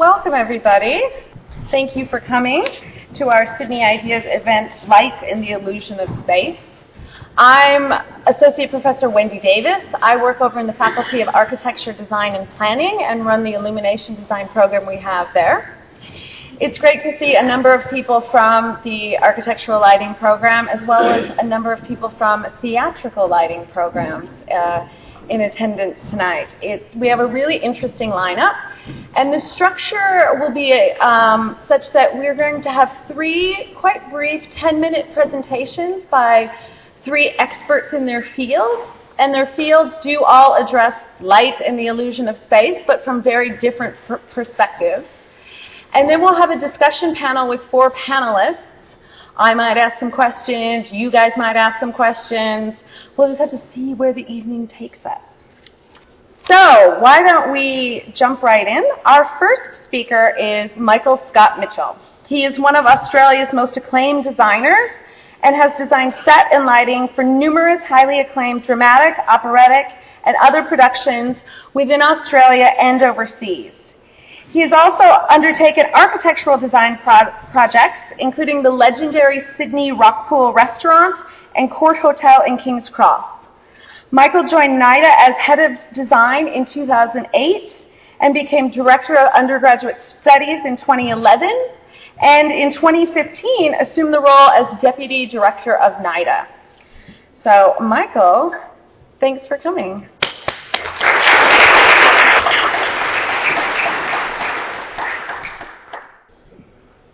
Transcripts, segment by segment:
welcome everybody. Thank you for coming to our Sydney Ideas event, Light in the Illusion of Space. I'm Associate Professor Wendy Davis. I work over in the Faculty of Architecture, Design and Planning and run the Illumination Design program we have there. It's great to see a number of people from the architectural lighting program as well as a number of people from theatrical lighting programs uh, in attendance tonight. It, we have a really interesting lineup. And the structure will be um, such that we're going to have three quite brief 10 minute presentations by three experts in their fields. And their fields do all address light and the illusion of space, but from very different pr- perspectives. And then we'll have a discussion panel with four panelists. I might ask some questions, you guys might ask some questions. We'll just have to see where the evening takes us. So, why don't we jump right in? Our first speaker is Michael Scott Mitchell. He is one of Australia's most acclaimed designers and has designed set and lighting for numerous highly acclaimed dramatic, operatic, and other productions within Australia and overseas. He has also undertaken architectural design pro- projects, including the legendary Sydney Rockpool Restaurant and Court Hotel in King's Cross. Michael joined NIDA as head of design in 2008 and became director of undergraduate studies in 2011 and in 2015 assumed the role as deputy director of NIDA. So, Michael, thanks for coming.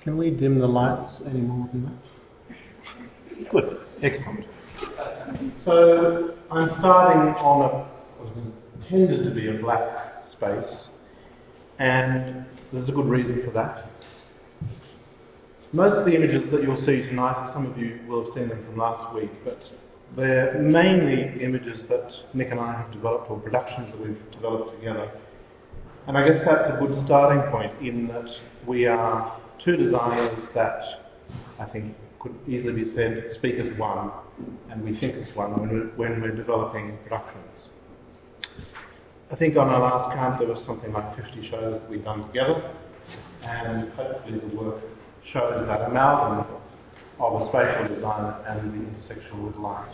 Can we dim the lights any more than that? Good, excellent. So I'm starting on a was intended to be a black space, and there's a good reason for that. Most of the images that you'll see tonight, some of you will have seen them from last week, but they're mainly images that Nick and I have developed, or productions that we've developed together. And I guess that's a good starting point in that we are two designers that I think could easily be said speak as one, and we think as one when we're, when we're developing productions. I think on our last count there was something like 50 shows that we've done together, and hopefully the work shows that amalgam of a spatial design and the intersection with light.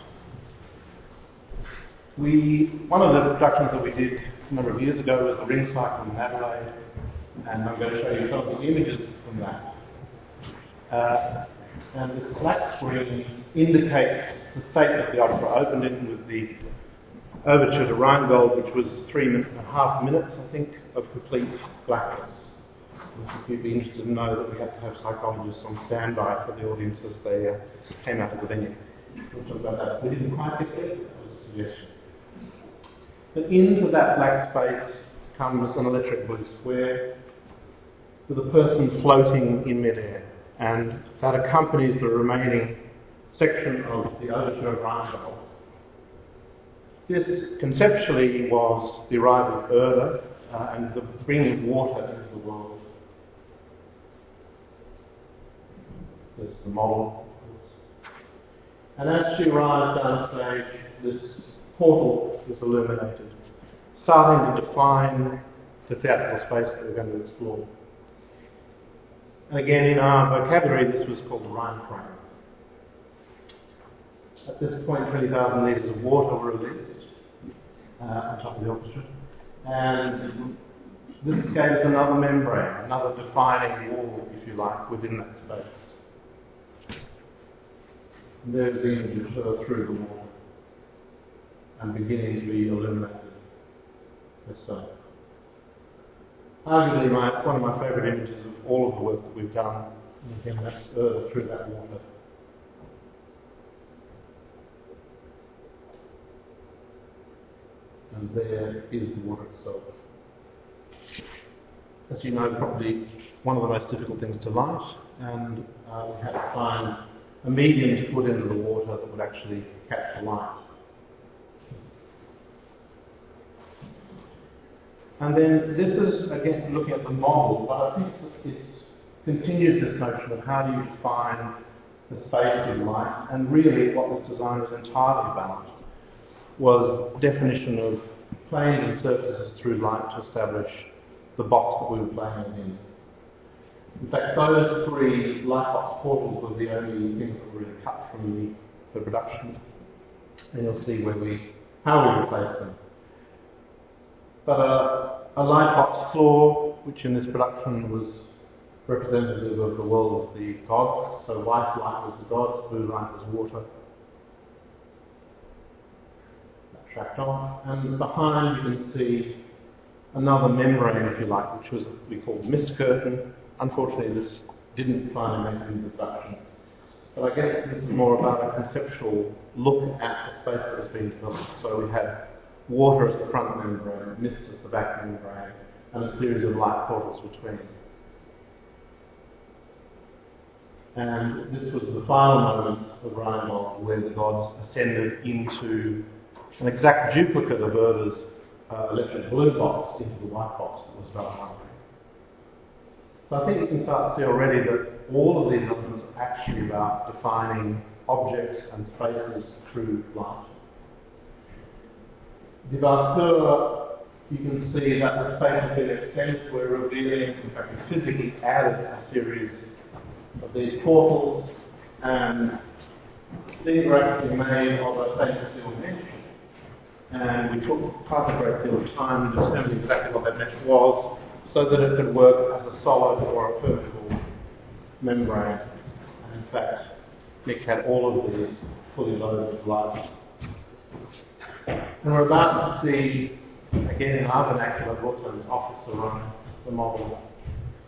We, one of the productions that we did a number of years ago was the ring cycle in Adelaide, and I'm going to show you some of the images from that. Uh, and this flat screen indicates the state that the opera opened in with the overture to Rheingold, which was three and a half minutes, I think, of complete blackness. If you'd be interested to know that we had to have psychologists on standby for the audience as they uh, came out of the venue. We'll about that. We didn't quite get there, that was a suggestion. But into that black space comes an electric blue square with a person floating in midair and that accompanies the remaining section of the overture Rheingold. This conceptually was the arrival of Erda uh, and the bringing of water into the world. This is the model. And as she arrives down stage, this portal is illuminated, starting to define the theatrical space that we're going to explore. And again, in our vocabulary, this was called Rhine frame. At this point, 20,000 litres of water were released uh, on top of the orchestra. And this gave us another membrane, another defining wall, if you like, within that space. And there's the image of her through the wall and beginning to be illuminated herself. Arguably, my, one of my favourite images of all of the work that we've done. again, that's uh, through that water. And there is the water itself. As you know, probably one of the most difficult things to light, and uh, we had to find a medium to put into the water that would actually catch the light. And then this is, again, looking at the model, but I think it continues this notion of how do you define the space with light, and really what this design was entirely about was definition of planes and surfaces through light to establish the box that we were playing in. In fact, those three lightbox portals were the only things that were really cut from the, the production. And you'll see where we, how we replaced them. But a, a lightbox floor, which in this production was representative of the world of the gods. So white light was the gods, blue light was water. That tracked off. And behind you can see another membrane, if you like, which was we called mist curtain. Unfortunately, this didn't finally make it into production. But I guess this is more about a conceptual look at the space that was being developed. So we had water as the front membrane, mist as the back membrane, and a series of light portals between. And this was the final moment of Rheingold where the gods ascended into an exact duplicate of Erda's uh, electric blue box into the white box that was Valhalla. So I think you can start to see already that all of these elements are actually about defining objects and spaces through light. The you can see that the space has been extended. We're revealing, in fact, we physically added a series of these portals, and these were actually made of a stainless steel mesh. And we took quite a great deal of time to determine exactly what that mesh was, so that it could work as a solid or a permeable membrane. And in fact, Nick had all of these fully loaded with light. And we're about to see, again in our vernacular, Brooklyn's office around the model,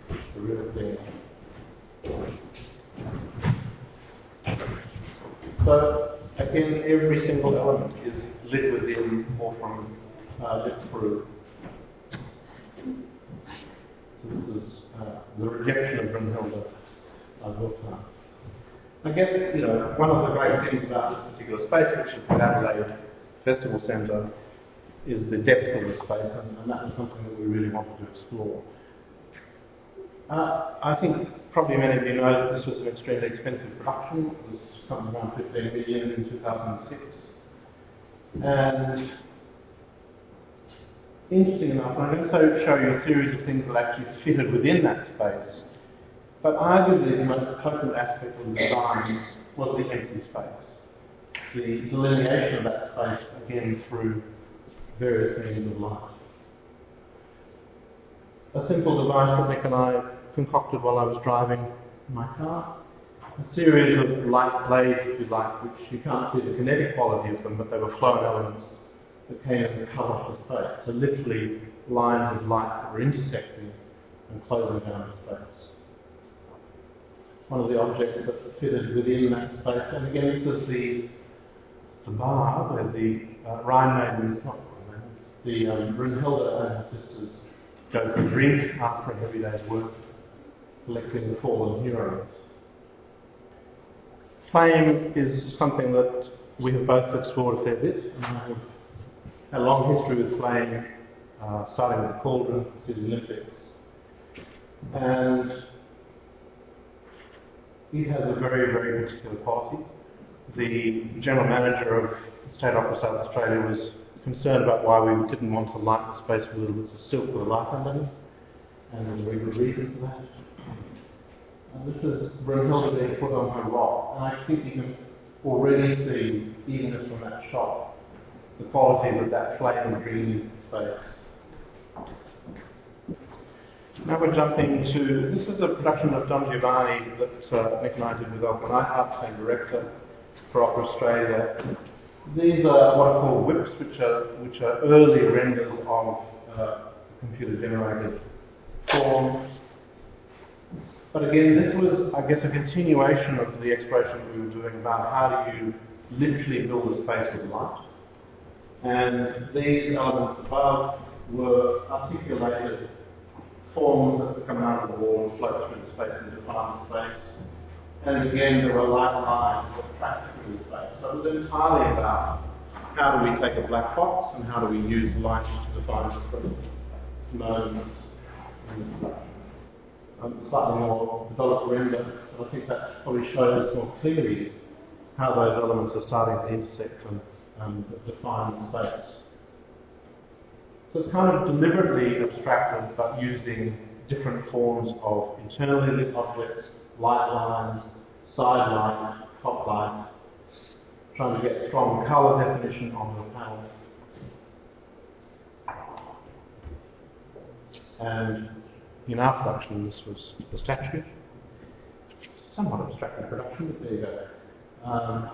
the real thing. So again, every single element is lit within or from uh, lit through. So this is uh, the rejection of Brunhilde uh, I guess, you know, one of the great things about this particular space, which is the Adelaide Festival Centre, is the depth of the space, and, and that was something that we really wanted to explore. Uh, I think probably many of you know that this was an extremely expensive production. It was something around 15 million in 2006. And interesting enough, I'm going to show you a series of things that actually fitted within that space. But arguably the most potent aspect of the design was the empty space. The delineation of that space, again, through various means of light a simple device that Nick and I concocted while I was driving my car. A series of light blades, if you like, which you can't see the kinetic quality of them, but they were flow elements that came and cut off the space. So literally lines of light that were intersecting and closing down the space. One of the objects that fitted within that space, and again this is the, the bar where the uh, Rhine maidens, not Rhine maidens, the um, Brunhilde and her sisters go for a drink after a heavy day's work, collecting the fallen heroes. Flame is something that we have both explored a fair bit. And I have a long history with flame, uh, starting with the Cauldron, the Sydney Olympics. And it has a very, very particular quality. The general manager of the State Opera South Australia was concerned about why we didn't want to light the space with little bits of silk with a light underneath, and there's a reason for that. And this is Brunhilde being put on her rock, and I think you can already see, even just from that shot, the quality that that flame into space. Now we're jumping to, this is a production of Don Giovanni that uh, Nick and I did with Alban Neidhardt, same director, Opera Australia. These are what are called whips, which are, which are early renders of uh, computer-generated forms. But again, this was, I guess, a continuation of the exploration we were doing about how do you literally build a space with light. And these elements above were articulated forms that come out of the wall and float through the space and define the space. And again, there were light lines that tracked through the space. So it was entirely about how do we take a black box and how do we use light to define different modes. Um, slightly more developed render, but I think that probably shows more clearly how those elements are starting to intersect and, and define space. So it's kind of deliberately abstracted, but using different forms of internally lit objects, light lines, side light, top light, trying to get strong colour definition on the panel. And in our production, this was the statue. Somewhat abstracted production, but there you go. Um,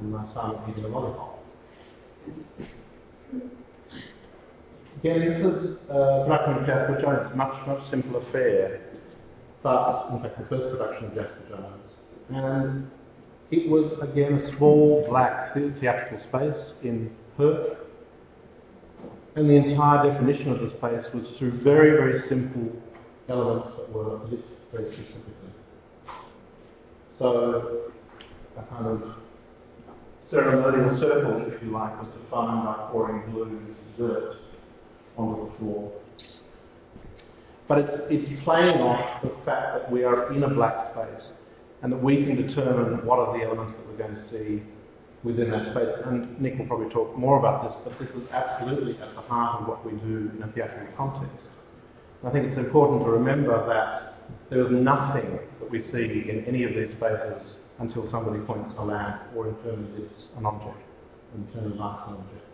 and my son eating a lollipop. Again, this is uh, of Jasper Jones, much, much simpler fare, in fact the first production of Jasper Jones. And it was again a small black theatrical space in Perth, and the entire definition of the space was through very, very simple elements that were lit very specifically. So, a kind of ceremonial circle, if you like, was defined by pouring blue dirt onto the floor. But it's, it's playing off the fact that we are in a black space and that we can determine what are the elements that we're going to see within that space. And Nick will probably talk more about this, but this is absolutely at the heart of what we do in a theatrical context. I think it's important to remember that there is nothing that we see in any of these spaces until somebody points a lamp or internally it's an object, internally lights an object.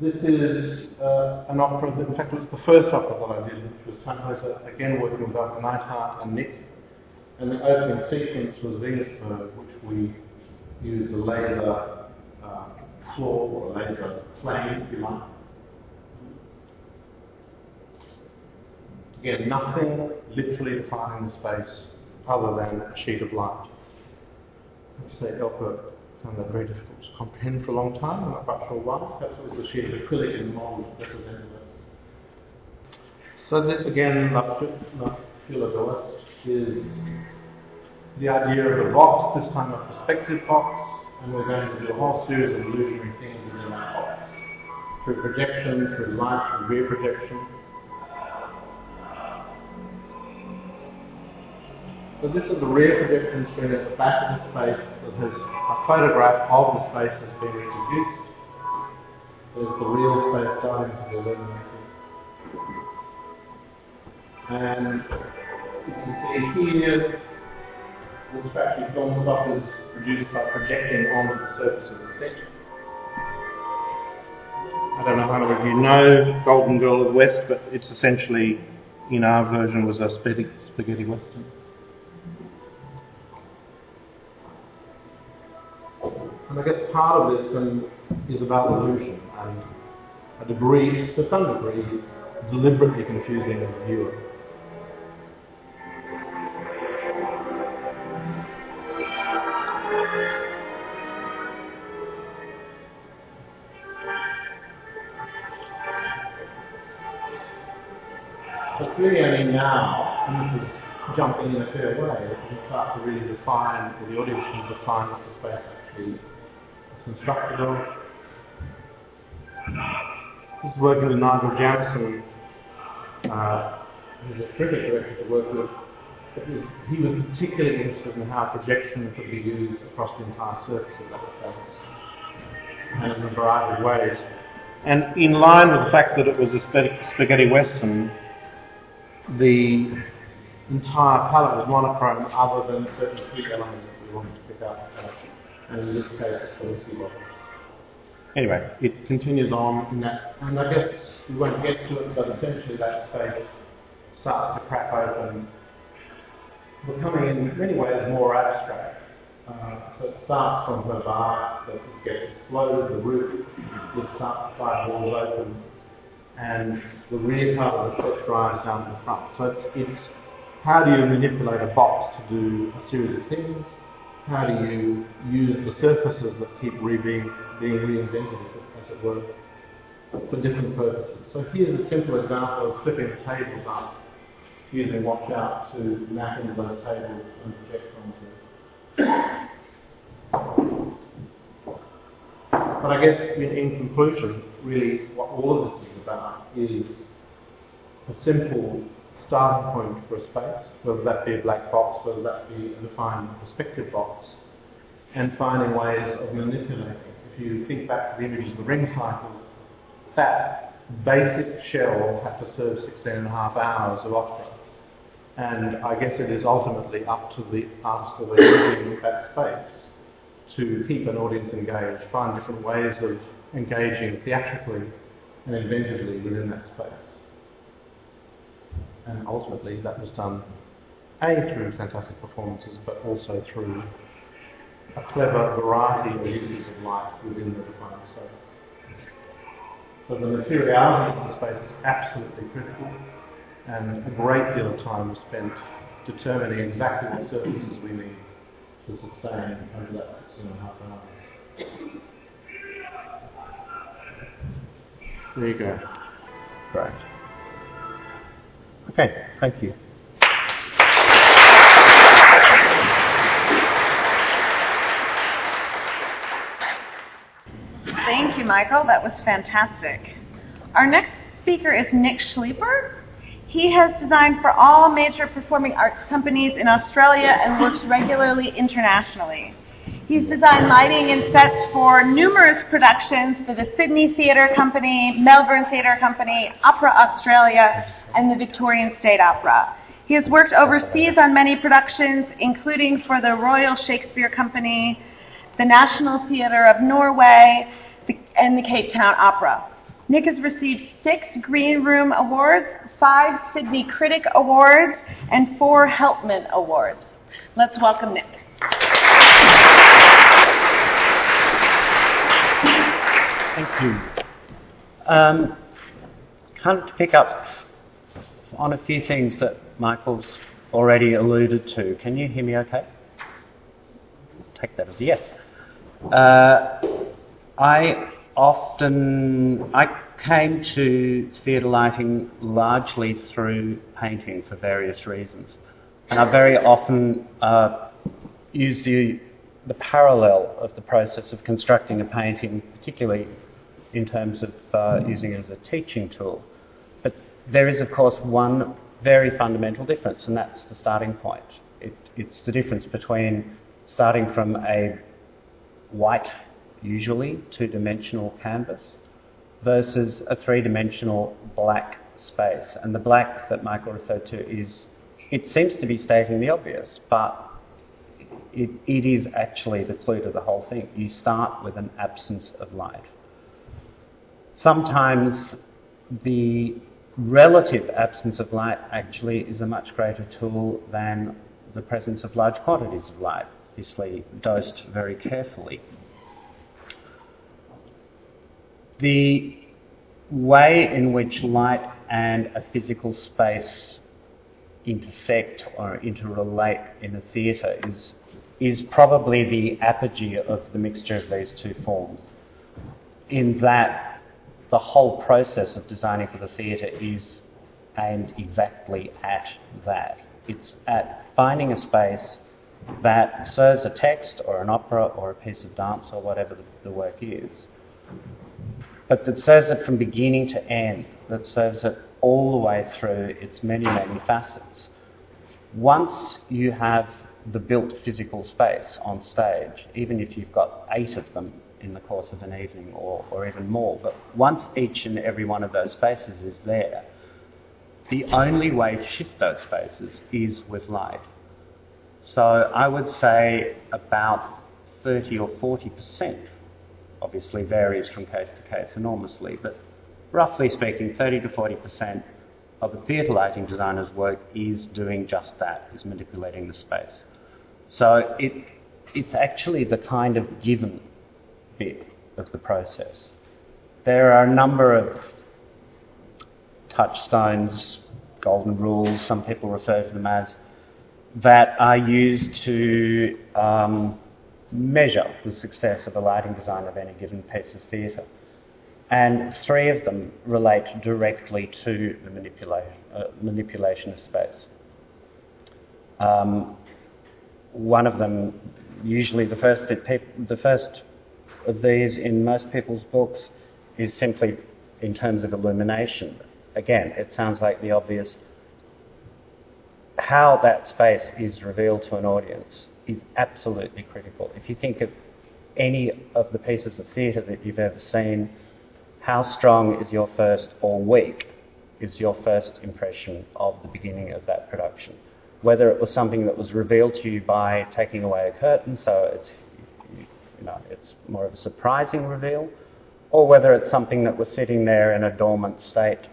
This is uh, an opera that, in fact, was the first opera that I did, which was Tannhäuser, again working with Arthur Neidhardt and Nick. And the opening sequence was Venusberg, which we used a laser uh, floor or a laser plane, if you like. Again, nothing literally defining the space other than a sheet of light. I say Elke found that very difficult to comprehend for a long time. I'm not quite sure why. Perhaps it was the sheet of acrylic the mold represented it. So this again, Fila d'Oest, is the idea of a box, this time a perspective box, and we're going to do a whole series of illusionary things within that box. Through projection, through light, through rear projection. So this is the rear projection screen at the back of the space that has a photograph of the space that's been reproduced. There's the real space starting to be illuminated. And you can see here this factory film stock is produced by projecting onto the surface of the set. I don't know how many of you know Golden Girl of the West, but it's essentially, in our version, was a spaghetti western. And I guess part of this is about illusion and a degree, to some degree, deliberately confusing the viewer. It's really only now, and this is jumping in a fair way, we can start to really define, or the audience can define what the space actually is constructed of. This working with Nigel Jamieson, uh, who's a terrific director to work with. He was particularly interested in how projection could be used across the entire surface of that space, and in a variety of ways. And in line with the fact that it was a spaghetti western, the entire palette was monochrome other than certain key elements that we wanted to pick up and this. Anyway, it continues on in that, and I guess we won't get to it, but essentially that space starts to crack open, becoming in many ways more abstract. Uh, so it starts from her bar, that gets exploded, the roof, the side walls open, and the rear part of the set drives down to the front. So it's, it's how do you manipulate a box to do a series of things, how do you use the surfaces that keep re being, being reinvented, as it were, for different purposes. So here's a simple example of flipping tables up using Watchout to map into those tables and project onto. But I guess in, in conclusion, really what all of this is about is a simple starting point for a space, whether that be a black box, whether that be a defined perspective box, and finding ways of manipulating, if you think back to the images of the ring cycle, that basic shell had to serve 16 and a half hours of opera. And I guess it is ultimately up to the artists that are using that space to keep an audience engaged, find different ways of engaging theatrically and inventively within that space. And ultimately that was done A through fantastic performances, but also through a clever variety of uses of light within the defined space. So the materiality of the space is absolutely critical and a great deal of time was spent determining exactly what surfaces we need to sustain over that six and a half hours. There you go. Great. Okay, thank you. Thank you, Michael. That was fantastic. Our next speaker is Nick Schlieper. He has designed for all major performing arts companies in Australia and works regularly internationally. He's designed lighting and sets for numerous productions for the Sydney Theatre Company, Melbourne Theatre Company, Opera Australia, and the Victorian State Opera. He has worked overseas on many productions, including for the Royal Shakespeare Company, the National Theatre of Norway, and the Cape Town Opera. Nick has received six Green Room Awards, five Sydney Critic Awards, and four Helpman Awards. Let's welcome Nick. Thank you. Um, to pick up on a few things that Michael's already alluded to. Can you hear me okay? Take that as a yes. Uh, I often I came to theatre lighting largely through painting for various reasons, and I very often uh, use the the parallel of the process of constructing a painting, particularly in terms of uh, using it as a teaching tool. There is, of course, one very fundamental difference, and that's the starting point. It, it's the difference between starting from a white usually two-dimensional canvas, versus a three-dimensional black space. And the black that Michael referred to is, it seems to be stating the obvious, but it, it is actually the clue to the whole thing. You start with an absence of light. Sometimes the relative absence of light actually is a much greater tool than the presence of large quantities of light, obviously dosed very carefully. The way in which light and a physical space intersect or interrelate in a theatre is, is probably the apogee of the mixture of these two forms, in that the whole process of designing for the theatre is aimed exactly at that. It's at finding a space that serves a text or an opera or a piece of dance or whatever the, the work is, but that serves it from beginning to end, that serves it all the way through its many, many facets. Once you have the built physical space on stage, even if you've got eight of them in the course of an evening or, or even more, but once each and every one of those spaces is there, the only way to shift those spaces is with light. So I would say about 30 or 40 percent obviously varies from case to case enormously, but roughly speaking, 30 to 40% of a theatre lighting designer's work is doing just that, is manipulating the space. So it, it's actually the kind of given bit of the process. There are a number of touchstones, golden rules, some people refer to them as, that are used to um, measure the success of a lighting design of any given piece of theatre. And three of them relate directly to the manipulation, uh, manipulation of space. Um, one of them, usually the first, the first of these in most people's books, is simply in terms of illumination. Again, it sounds like the obvious. How that space is revealed to an audience is absolutely critical. If you think of any of the pieces of theatre that you've ever seen, how strong is your first or weak is your first impression of the beginning of that production. Whether it was something that was revealed to you by taking away a curtain, so it's you know it's more of a surprising reveal, or whether it's something that was sitting there in a dormant state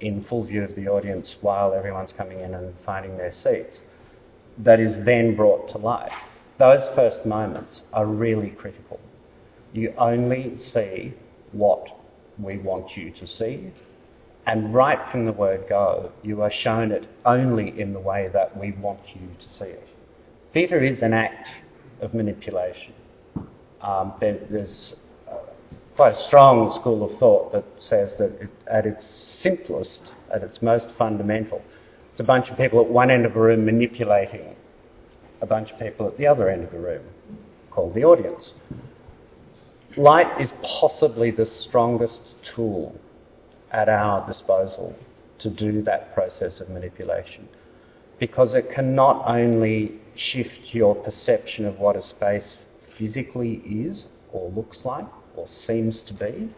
in full view of the audience while everyone's coming in and finding their seats, that is then brought to life. Those first moments are really critical. You only see what we want you to see, and right from the word go, you are shown it only in the way that we want you to see it. Theatre is an act of manipulation. Um, there, there's quite a strong school of thought that says that it, at its simplest, at its most fundamental, it's a bunch of people at one end of a room manipulating a bunch of people at the other end of the room, called the audience. Light is possibly the strongest tool at our disposal to do that process of manipulation because it can not only shift your perception of what a space physically is or looks like, or seems to be.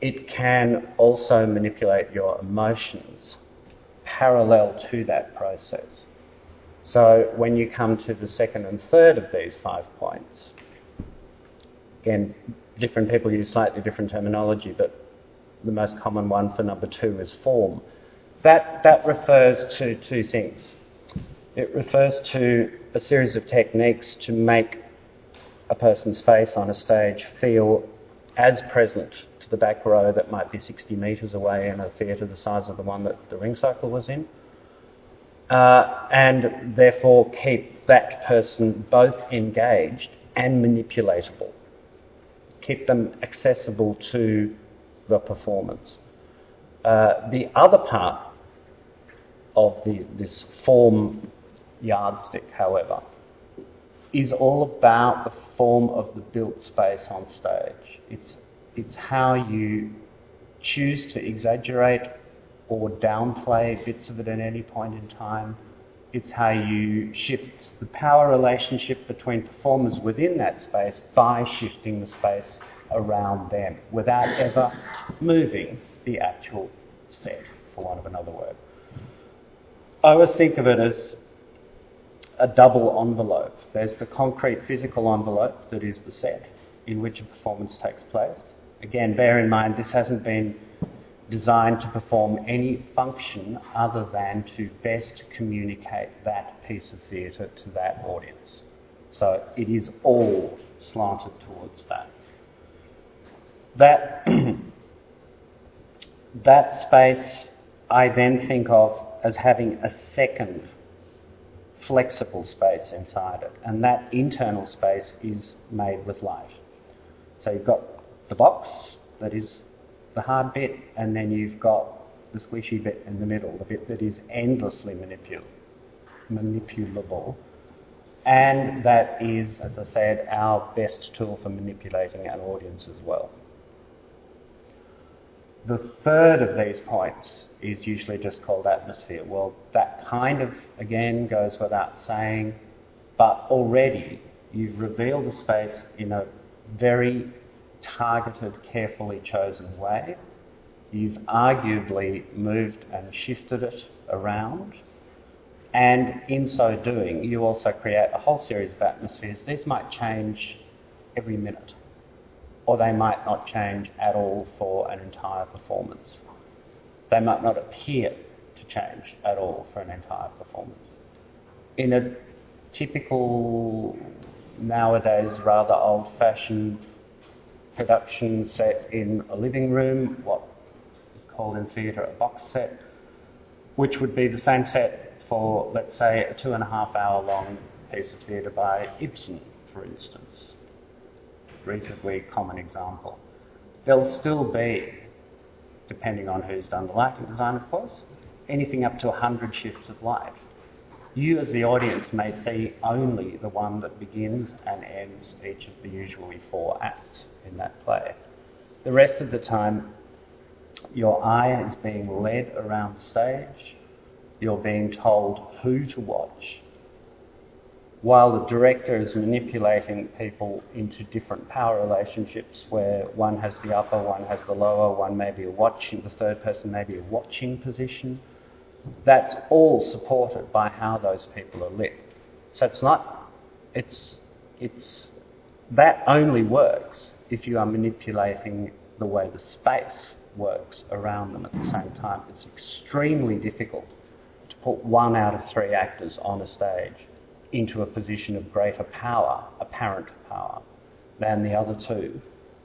It can also manipulate your emotions parallel to that process. So when you come to the second and third of these five points, again, different people use slightly different terminology, but the most common one for number two is form. That, that refers to two things. It refers to a series of techniques to make a person's face on a stage feel as present to the back row that might be 60 metres away in a theatre the size of the one that the ring cycle was in, uh, and therefore keep that person both engaged and manipulatable, keep them accessible to the performance. Uh, the other part of the, this form yardstick, however, is all about the form of the built space on stage. It's, it's how you choose to exaggerate or downplay bits of it at any point in time. It's how you shift the power relationship between performers within that space by shifting the space around them without ever moving the actual set, for want of another word. I always think of it as a double envelope. There's the concrete physical envelope that is the set in which a performance takes place. Again, bear in mind this hasn't been designed to perform any function other than to best communicate that piece of theatre to that audience. So it is all slanted towards that. That, that space I then think of as having a second flexible space inside it, and that internal space is made with light. So you've got the box that is the hard bit, and then you've got the squishy bit in the middle, the bit that is endlessly manipul- manipulable. And that is, as I said, our best tool for manipulating an audience as well. The third of these points is usually just called atmosphere. Well, that kind of, again, goes without saying, but already you've revealed the space in a very targeted, carefully chosen way. You've arguably moved and shifted it around. And in so doing, you also create a whole series of atmospheres. These might change every minute or they might not change at all for an entire performance. They might not appear to change at all for an entire performance. In a typical, nowadays rather old fashioned production set in a living room, what is called in theatre a box set, which would be the same set for, let's say, a two and a half hour long piece of theatre by Ibsen, for instance reasonably common example. There'll still be, depending on who's done the lighting design, of course, anything up to 100 shifts of light. You, as the audience, may see only the one that begins and ends each of the usually four acts in that play. The rest of the time, your eye is being led around the stage, you're being told who to watch, while the director is manipulating people into different power relationships where one has the upper, one has the lower, one may be a watching, the third person may be a watching position, that's all supported by how those people are lit. So it's not, it's, it's, that only works if you are manipulating the way the space works around them at the same time. It's extremely difficult to put one out of three actors on a stage into a position of greater power, apparent power, than the other two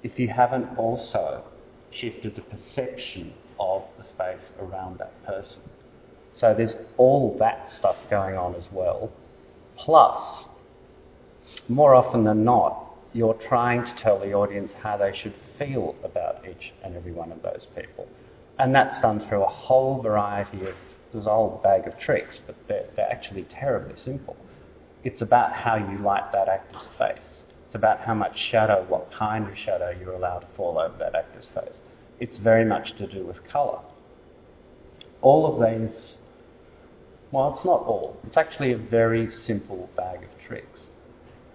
if you haven't also shifted the perception of the space around that person. So there's all that stuff going on as well. Plus, more often than not, you're trying to tell the audience how they should feel about each and every one of those people. And that's done through a whole variety of, there's a whole bag of tricks, but they're, they're actually terribly simple. It's about how you light that actor's face. It's about how much shadow, what kind of shadow you're allowed to fall over that actor's face. It's very much to do with colour. All of these, well, it's not all. It's actually a very simple bag of tricks.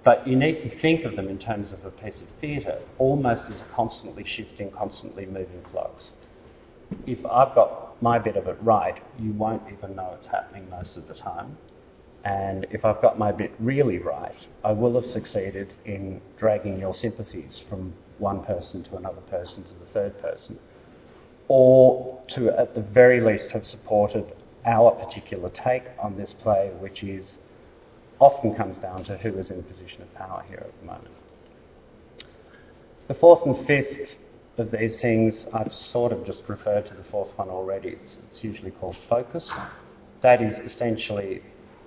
But you need to think of them in terms of a piece of theatre almost as a constantly shifting, constantly moving flux. If I've got my bit of it right, you won't even know it's happening most of the time. And if I've got my bit really right, I will have succeeded in dragging your sympathies from one person to another person to the third person. Or to, at the very least, have supported our particular take on this play, which is often comes down to who is in a position of power here at the moment. The fourth and fifth of these things, I've sort of just referred to the fourth one already. It's, it's usually called focus. That is essentially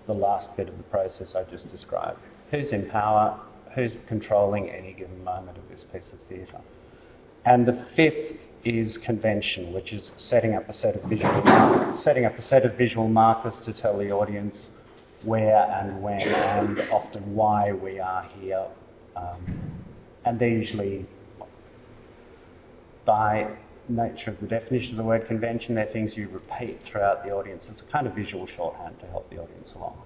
the last bit of the process I just described. Who's in power? Who's controlling any given moment of this piece of theatre? And the fifth is convention, which is setting up a set of visual markers, setting up a set of visual markers to tell the audience where and when and often why we are here. Um, and they're usually by nature of the definition of the word convention, they're things you repeat throughout the audience. It's a kind of visual shorthand to help the audience along.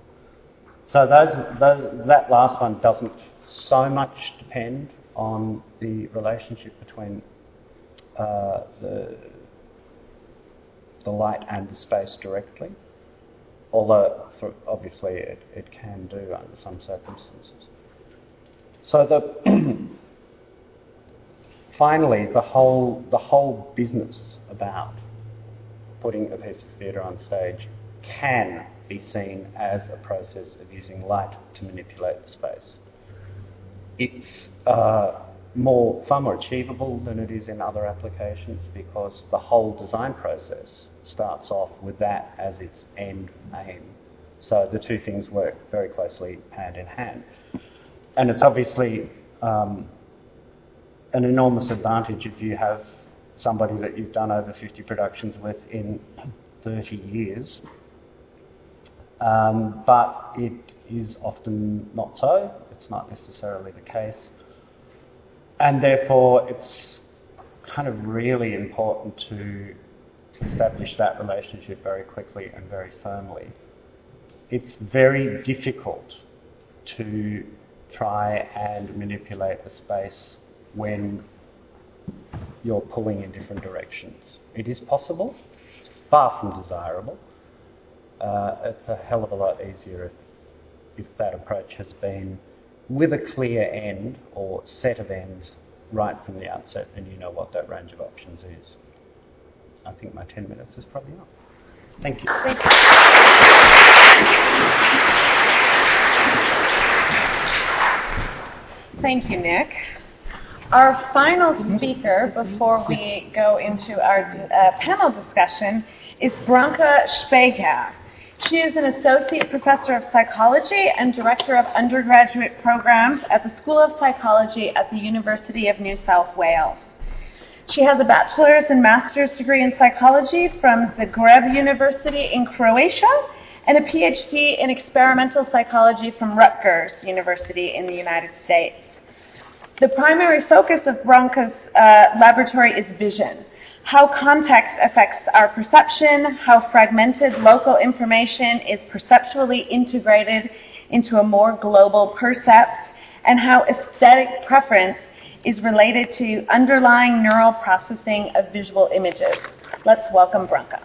So those, those, that last one doesn't so much depend on the relationship between uh, the, the light and the space directly, although obviously it, it can do under some circumstances. So the finally, the whole, the whole business about putting a piece of theatre on stage can be seen as a process of using light to manipulate the space. It's uh, more, far more achievable than it is in other applications because the whole design process starts off with that as its end aim. So the two things work very closely hand in hand. And it's obviously um, an enormous advantage if you have somebody that you've done over 50 productions with in 30 years. Um, but it is often not so. It's not necessarily the case. And therefore, it's kind of really important to establish that relationship very quickly and very firmly. It's very difficult to try and manipulate the space when you're pulling in different directions. It is possible, it's far from desirable. Uh, it's a hell of a lot easier if, if that approach has been with a clear end or set of ends right from the outset and you know what that range of options is. I think my 10 minutes is probably up. Thank you. Thank you, Thank you Nick. Our final speaker before we go into our uh, panel discussion is Branka Spehar. She is an associate professor of psychology and director of undergraduate programs at the School of Psychology at the University of New South Wales. She has a bachelor's and master's degree in psychology from Zagreb University in Croatia and a PhD in experimental psychology from Rutgers University in the United States. The primary focus of Branka's uh, laboratory is vision, how context affects our perception, how fragmented local information is perceptually integrated into a more global percept and how aesthetic preference is related to underlying neural processing of visual images. Let's welcome Branka.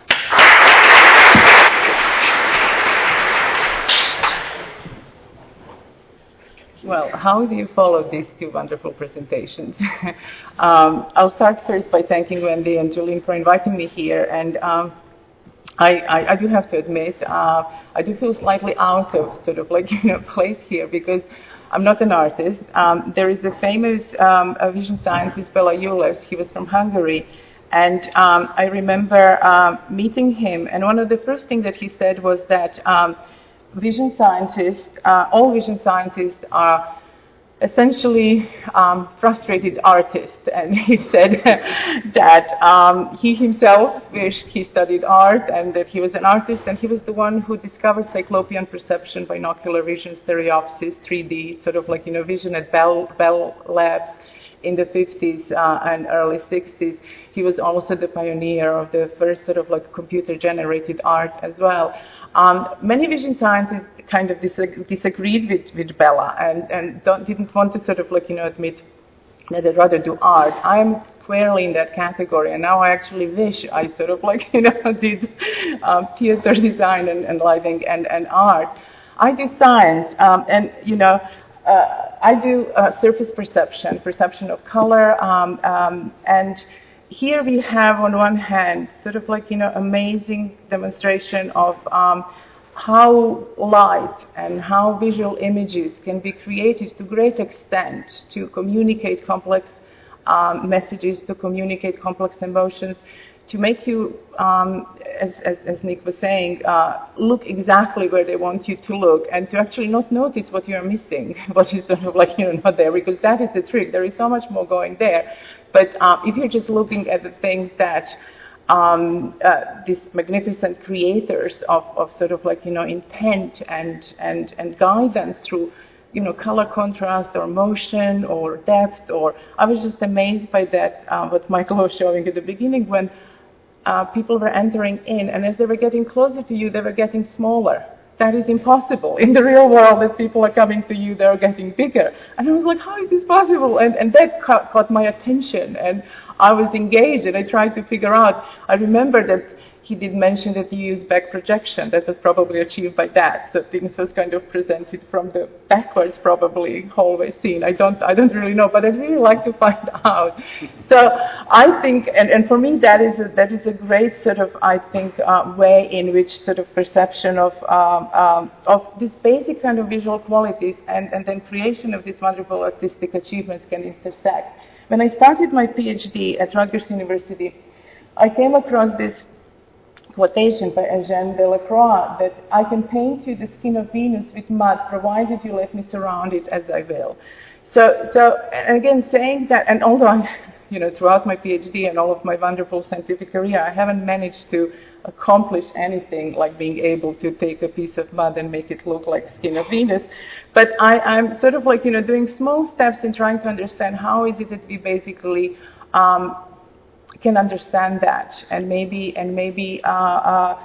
Well, how do you follow these two wonderful presentations? um, I'll start first by thanking Wendy and Julian for inviting me here. And um, I, I, I, do have to admit, uh, I do feel slightly out of sort of like you know place here because I'm not an artist. Um, there is a famous um, a vision scientist, Bela Julesz. He was from Hungary. And um, I remember uh, meeting him, and one of the first things that he said was that vision scientists, uh, all vision scientists are essentially um, frustrated artists. And he said that um, he himself wished he studied art and that he was an artist, and he was the one who discovered cyclopean perception, binocular vision, stereopsis, 3D, sort of like, you know, vision at Bell, Bell Labs in the 50s uh, and early 60s. He was also the pioneer of the first sort of like computer generated art as well. Um, many vision scientists kind of disag- disagreed with, with Bela and, and didn't want to sort of like, you know, admit that they'd rather do art. I'm squarely in that category, and now I actually wish I sort of like, you know, did um, theater design and, and lighting and, and art. I do science, um, and, you know, uh, I do uh, surface perception, perception of color, um, um, and here we have on one hand sort of like you know amazing demonstration of um, how light and how visual images can be created to great extent to communicate complex um, messages, to communicate complex emotions, to make you, um, as, as, as, Nick was saying, uh, look exactly where they want you to look and to actually not notice what you're missing, what is sort of like, you know, not there, because that is the trick. There is so much more going there. But um, if you're just looking at the things that um, uh, these magnificent creators of, of sort of like you know intent and and and guidance through you know color contrast or motion or depth or I was just amazed by that uh, what Michael was showing at the beginning when uh, people were entering in and as they were getting closer to you they were getting smaller that is impossible. In the real world, as people are coming to you, they're getting bigger. And I was like, how is this possible? And, and that caught, caught my attention. And I was engaged and I tried to figure out. I remember that he did mention that he used back projection. That was probably achieved by that. So things was kind of presented from the backwards, probably hallway scene. I don't, I don't really know, but I'd really like to find out. So I think, and, and for me, that is a, that is a great sort of, I think, uh, way in which sort of perception of um, um, of these basic kind of visual qualities and, and then creation of these wonderful artistic achievements can intersect. When I started my PhD at Rutgers University, I came across this quotation by Eugène Delacroix that I can paint you the skin of Venus with mud provided you let me surround it as I will. So, so and again, saying that, and although I'm, you know, throughout my PhD and all of my wonderful scientific career, I haven't managed to accomplish anything like being able to take a piece of mud and make it look like skin of Venus. But I, I'm sort of like, you know, doing small steps in trying to understand how is it that we basically um, can understand that and maybe and maybe uh, uh,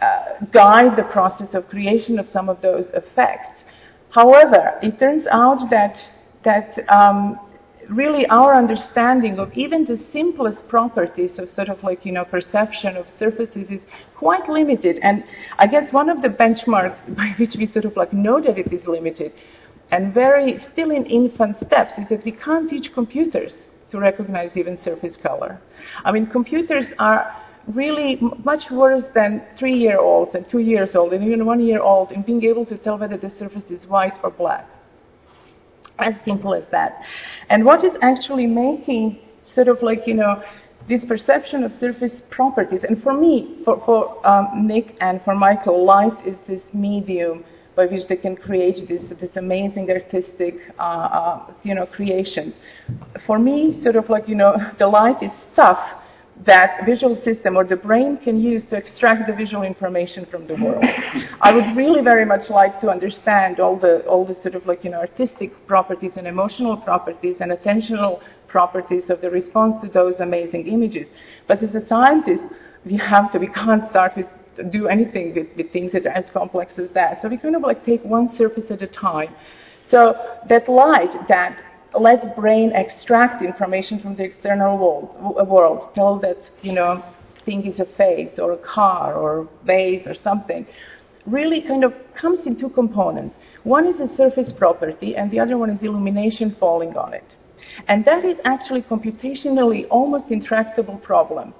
uh, guide the process of creation of some of those effects. However, it turns out that that um, really our understanding of even the simplest properties of sort of like you know perception of surfaces is quite limited. And I guess one of the benchmarks by which we sort of like know that it is limited and very still in infant steps is that we can't teach computers to recognize even surface color. I mean, computers are really much worse than three year olds and two years old and even one year old in being able to tell whether the surface is white or black. As simple as that. And what is actually making sort of like, you know, this perception of surface properties, and for me, for, for um, Nick and for Michael, light is this medium by which they can create this, this amazing artistic, uh, uh, you know, creations. For me, sort of like, you know, the light is stuff that visual system or the brain can use to extract the visual information from the world. I would really very much like to understand all the all the sort of like you know artistic properties and emotional properties and attentional properties of the response to those amazing images. But as a scientist, we have to we can't start with do anything with, with things that are as complex as that. So we kind of like take one surface at a time. So that light that lets brain extract information from the external world, world tell that, you know, thing is a face or a car or vase or something, really kind of comes in two components. One is a surface property and the other one is illumination falling on it. And that is actually computationally almost intractable problem.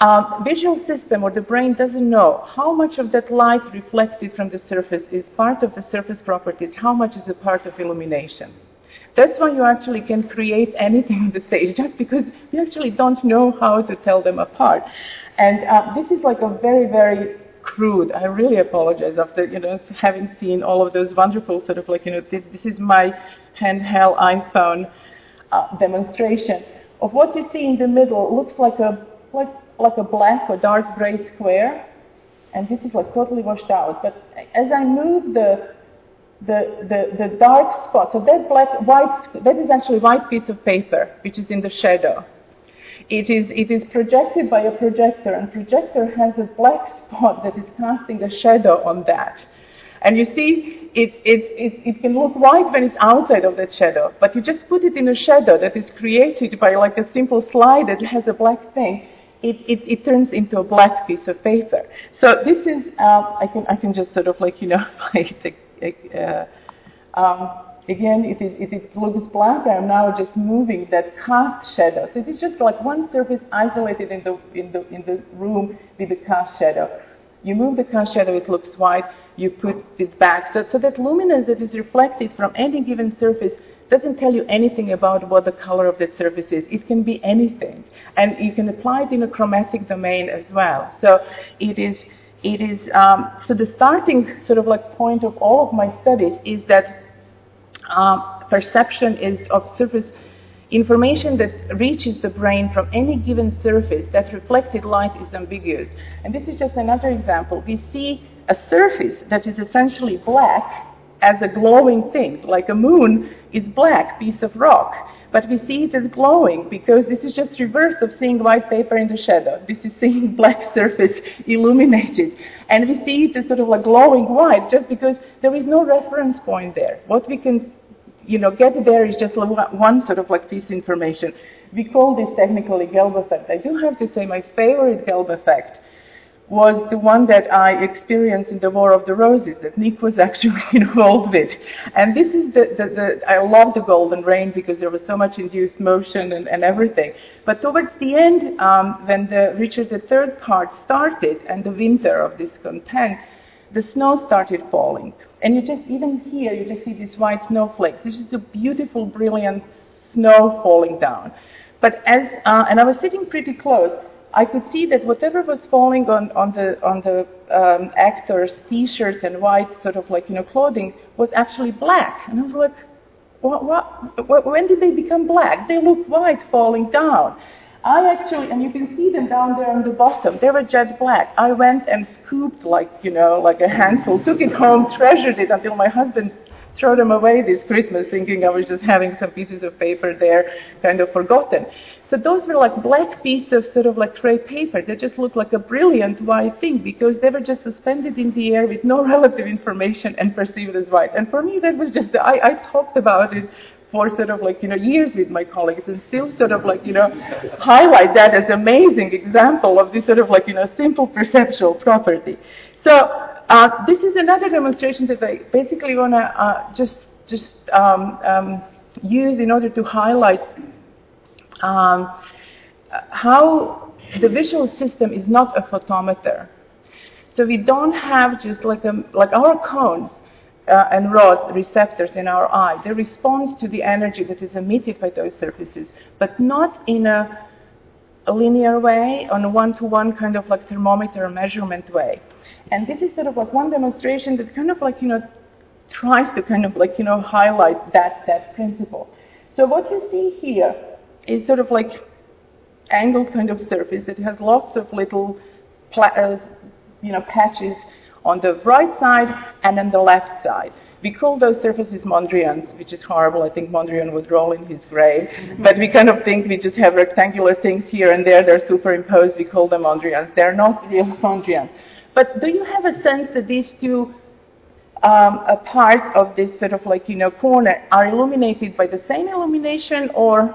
Um, visual system or the brain doesn't know how much of that light reflected from the surface is part of the surface properties, how much is a part of illumination. That's why you actually can create anything on the stage, just because you actually don't know how to tell them apart. And uh, this is like a very, very crude. I really apologize after you know having seen all of those wonderful sort of like you know this, this is my handheld iPhone uh, demonstration of what you see in the middle. Looks like a like like a black or dark gray square, and this is like totally washed out. But as I move the the, the, the dark spot, so that black, white, that is actually a white piece of paper, which is in the shadow. It is, it is projected by a projector, and projector has a black spot that is casting a shadow on that. And you see, it, it, it, it can look white when it's outside of that shadow, but you just put it in a shadow that is created by like a simple slide that has a black thing. It, it, it, turns into a black piece of paper. So this is, uh, I, can, I can just sort of like, you know, uh, um, again, it, is, it, it looks black. I'm now just moving that cast shadow. So it is just like one surface isolated in the, in the, in the room with the cast shadow. You move the cast shadow, it looks white. You put it back. So, so that luminance that is reflected from any given surface doesn't tell you anything about what the color of that surface is. It can be anything. And you can apply it in a chromatic domain as well. So it is, it is, um, so the starting sort of like point of all of my studies is that um, perception is of surface information that reaches the brain from any given surface that reflected light is ambiguous. And this is just another example. We see a surface that is essentially black as a glowing thing, like a moon is black piece of rock. But we see it as glowing because this is just reverse of seeing white paper in the shadow. This is seeing black surface illuminated. And we see it as sort of like glowing white just because there is no reference point there. What we can, you know, get there is just one sort of like piece of information. We call this technically Gelb effect. I do have to say my favorite Gelb effect was the one that I experienced in the War of the Roses that Nick was actually involved with. And this is the, the, the I love the Golden Rain because there was so much induced motion and, and everything. But towards the end, um, when the Richard III part started and the winter of discontent, the snow started falling. And you just, even here, you just see these white snowflakes. This is a beautiful, brilliant snow falling down. But as, uh, and I was sitting pretty close, I could see that whatever was falling on, on the, on the um, actor's t-shirt and white sort of like, you know, clothing was actually black. And I was like, what, what, when did they become black? They look white falling down. I actually, and you can see them down there on the bottom, they were jet black. I went and scooped like, you know, like a handful, took it home, treasured it until my husband threw them away this Christmas thinking I was just having some pieces of paper there, kind of forgotten. So those were like black pieces of sort of like gray paper. They just looked like a brilliant white thing because they were just suspended in the air with no relative information and perceived as white. And for me, that was just, I, I talked about it for sort of like, you know, years with my colleagues and still sort of like, you know, highlight that as amazing example of this sort of like, you know, simple perceptual property. So uh, this is another demonstration that I basically want to uh, just, just um, um, use in order to highlight um, how the visual system is not a photometer. So we don't have just like, a, like our cones uh, and rod receptors in our eye. They respond to the energy that is emitted by those surfaces, but not in a, a linear way, on a one-to-one kind of like thermometer measurement way. And this is sort of like one demonstration that kind of like, you know, tries to kind of like, you know, highlight that, that principle. So what you see here is sort of like angled kind of surface that has lots of little uh, you know, patches on the right side and on the left side. We call those surfaces Mondrians, which is horrible. I think Mondrian would roll in his grave. But we kind of think we just have rectangular things here and there. They're superimposed. We call them Mondrians. They're not real Mondrians. But do you have a sense that these two um, a part of this sort of like, you know, corner are illuminated by the same illumination or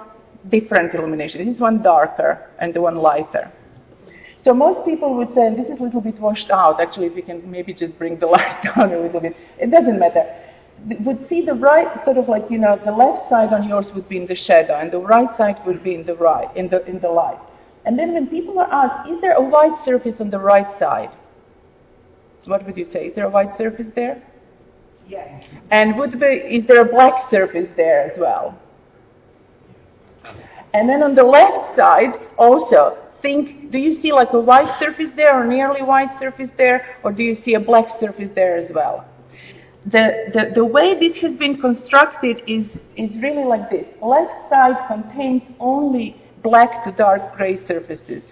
different illumination? This is one darker and the one lighter. So most people would say, and this is a little bit washed out, actually, if we can maybe just bring the light down a little bit. It doesn't matter. Would see the right, sort of like, you know, the left side on yours would be in the shadow, and the right side would be in the right, in the, in the light. And then when people are asked, is there a white surface on the right side? What would you say? Is there a white surface there? Yes. And would be, is there a black surface there as well? And then on the left side, also, think, do you see like a white surface there or nearly white surface there, or do you see a black surface there as well? The, the, the way this has been constructed is, is really like this. Left side contains only black to dark gray surfaces.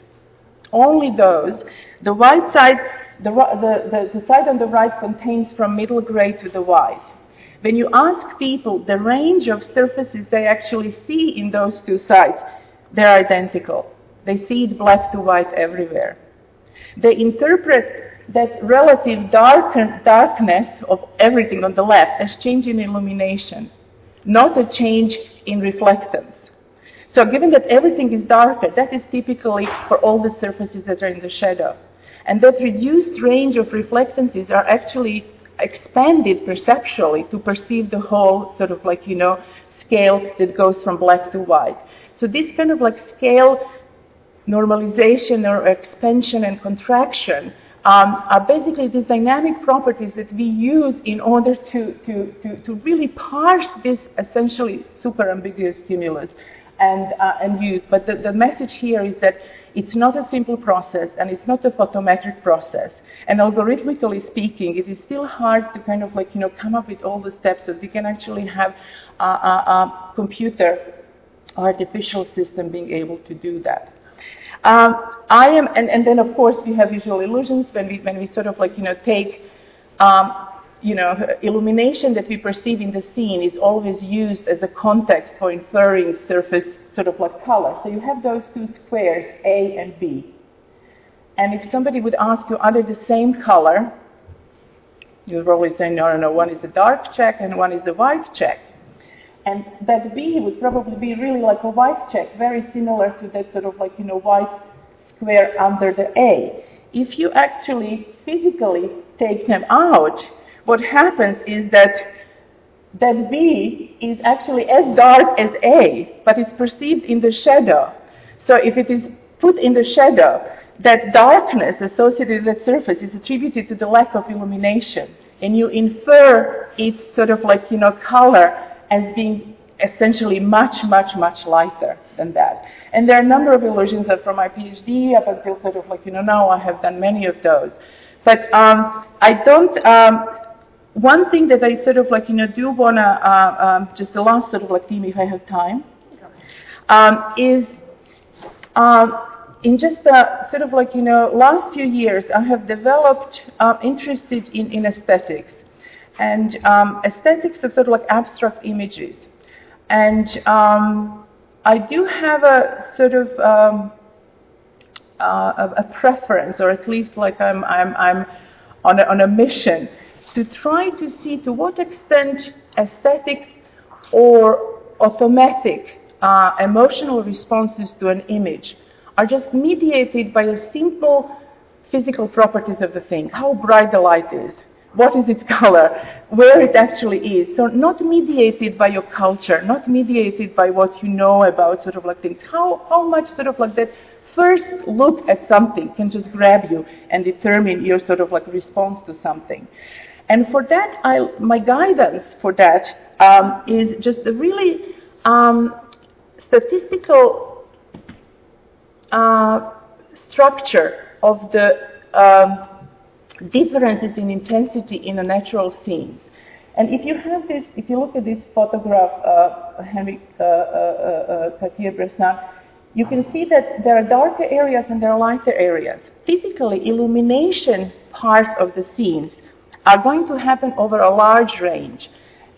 Only those. The white side the, the, the, the side on the right contains from middle gray to the white. When you ask people the range of surfaces they actually see in those two sides, they're identical. They see it black to white everywhere. They interpret that relative dark, darkness of everything on the left as change in illumination, not a change in reflectance. So given that everything is darker, that is typically for all the surfaces that are in the shadow. And that reduced range of reflectances are actually expanded perceptually to perceive the whole sort of like, you know, scale that goes from black to white. So this kind of like scale normalization or expansion and contraction um, are basically these dynamic properties that we use in order to, to, to, to really parse this essentially super ambiguous stimulus and, uh, and use. But the, the message here is that it's not a simple process and it's not a photometric process. And algorithmically speaking, it is still hard to kind of like, you know, come up with all the steps that we can actually have a, a, a computer artificial system being able to do that. Um, I am, and, and then of course we have visual illusions when we, when we sort of like, you know, take um, you know, illumination that we perceive in the scene is always used as a context for inferring surface sort of like color. So you have those two squares, A and B. And if somebody would ask you, are they the same color? You'd probably say, no, no, no, one is a dark check and one is a white check. And that B would probably be really like a white check, very similar to that sort of like, you know, white square under the A. If you actually physically take them out, what happens is that that B is actually as dark as A, but it's perceived in the shadow. So if it is put in the shadow, that darkness associated with that surface is attributed to the lack of illumination. And you infer its sort of like, you know, color as being essentially much, much, much lighter than that. And there are a number of illusions that from my PhD up until sort of like, you know, now I have done many of those. But um, I don't, um, one thing that I sort of like, you know, do want to, uh, um, just the last sort of like theme, if I have time, um, is um, in just the sort of like, you know, last few years, I have developed, uh, interested in, in aesthetics. And um, aesthetics are sort of like abstract images. And um, I do have a sort of um, uh, a, a preference, or at least like I'm, I'm, I'm on a, on a mission to try to see to what extent aesthetics or automatic uh, emotional responses to an image are just mediated by the simple physical properties of the thing, how bright the light is, what is its color, where it actually is. So not mediated by your culture, not mediated by what you know about sort of like things. How, how much sort of like that first look at something can just grab you and determine your sort of like response to something. And for that, I, my guidance for that um, is just the really um, statistical uh, structure of the um, differences in intensity in the natural scenes. And if you have this, if you look at this photograph, uh, Henry uh, uh, uh Cartier-Bresson, you can see that there are darker areas and there are lighter areas. Typically, illumination parts of the scenes are going to happen over a large range.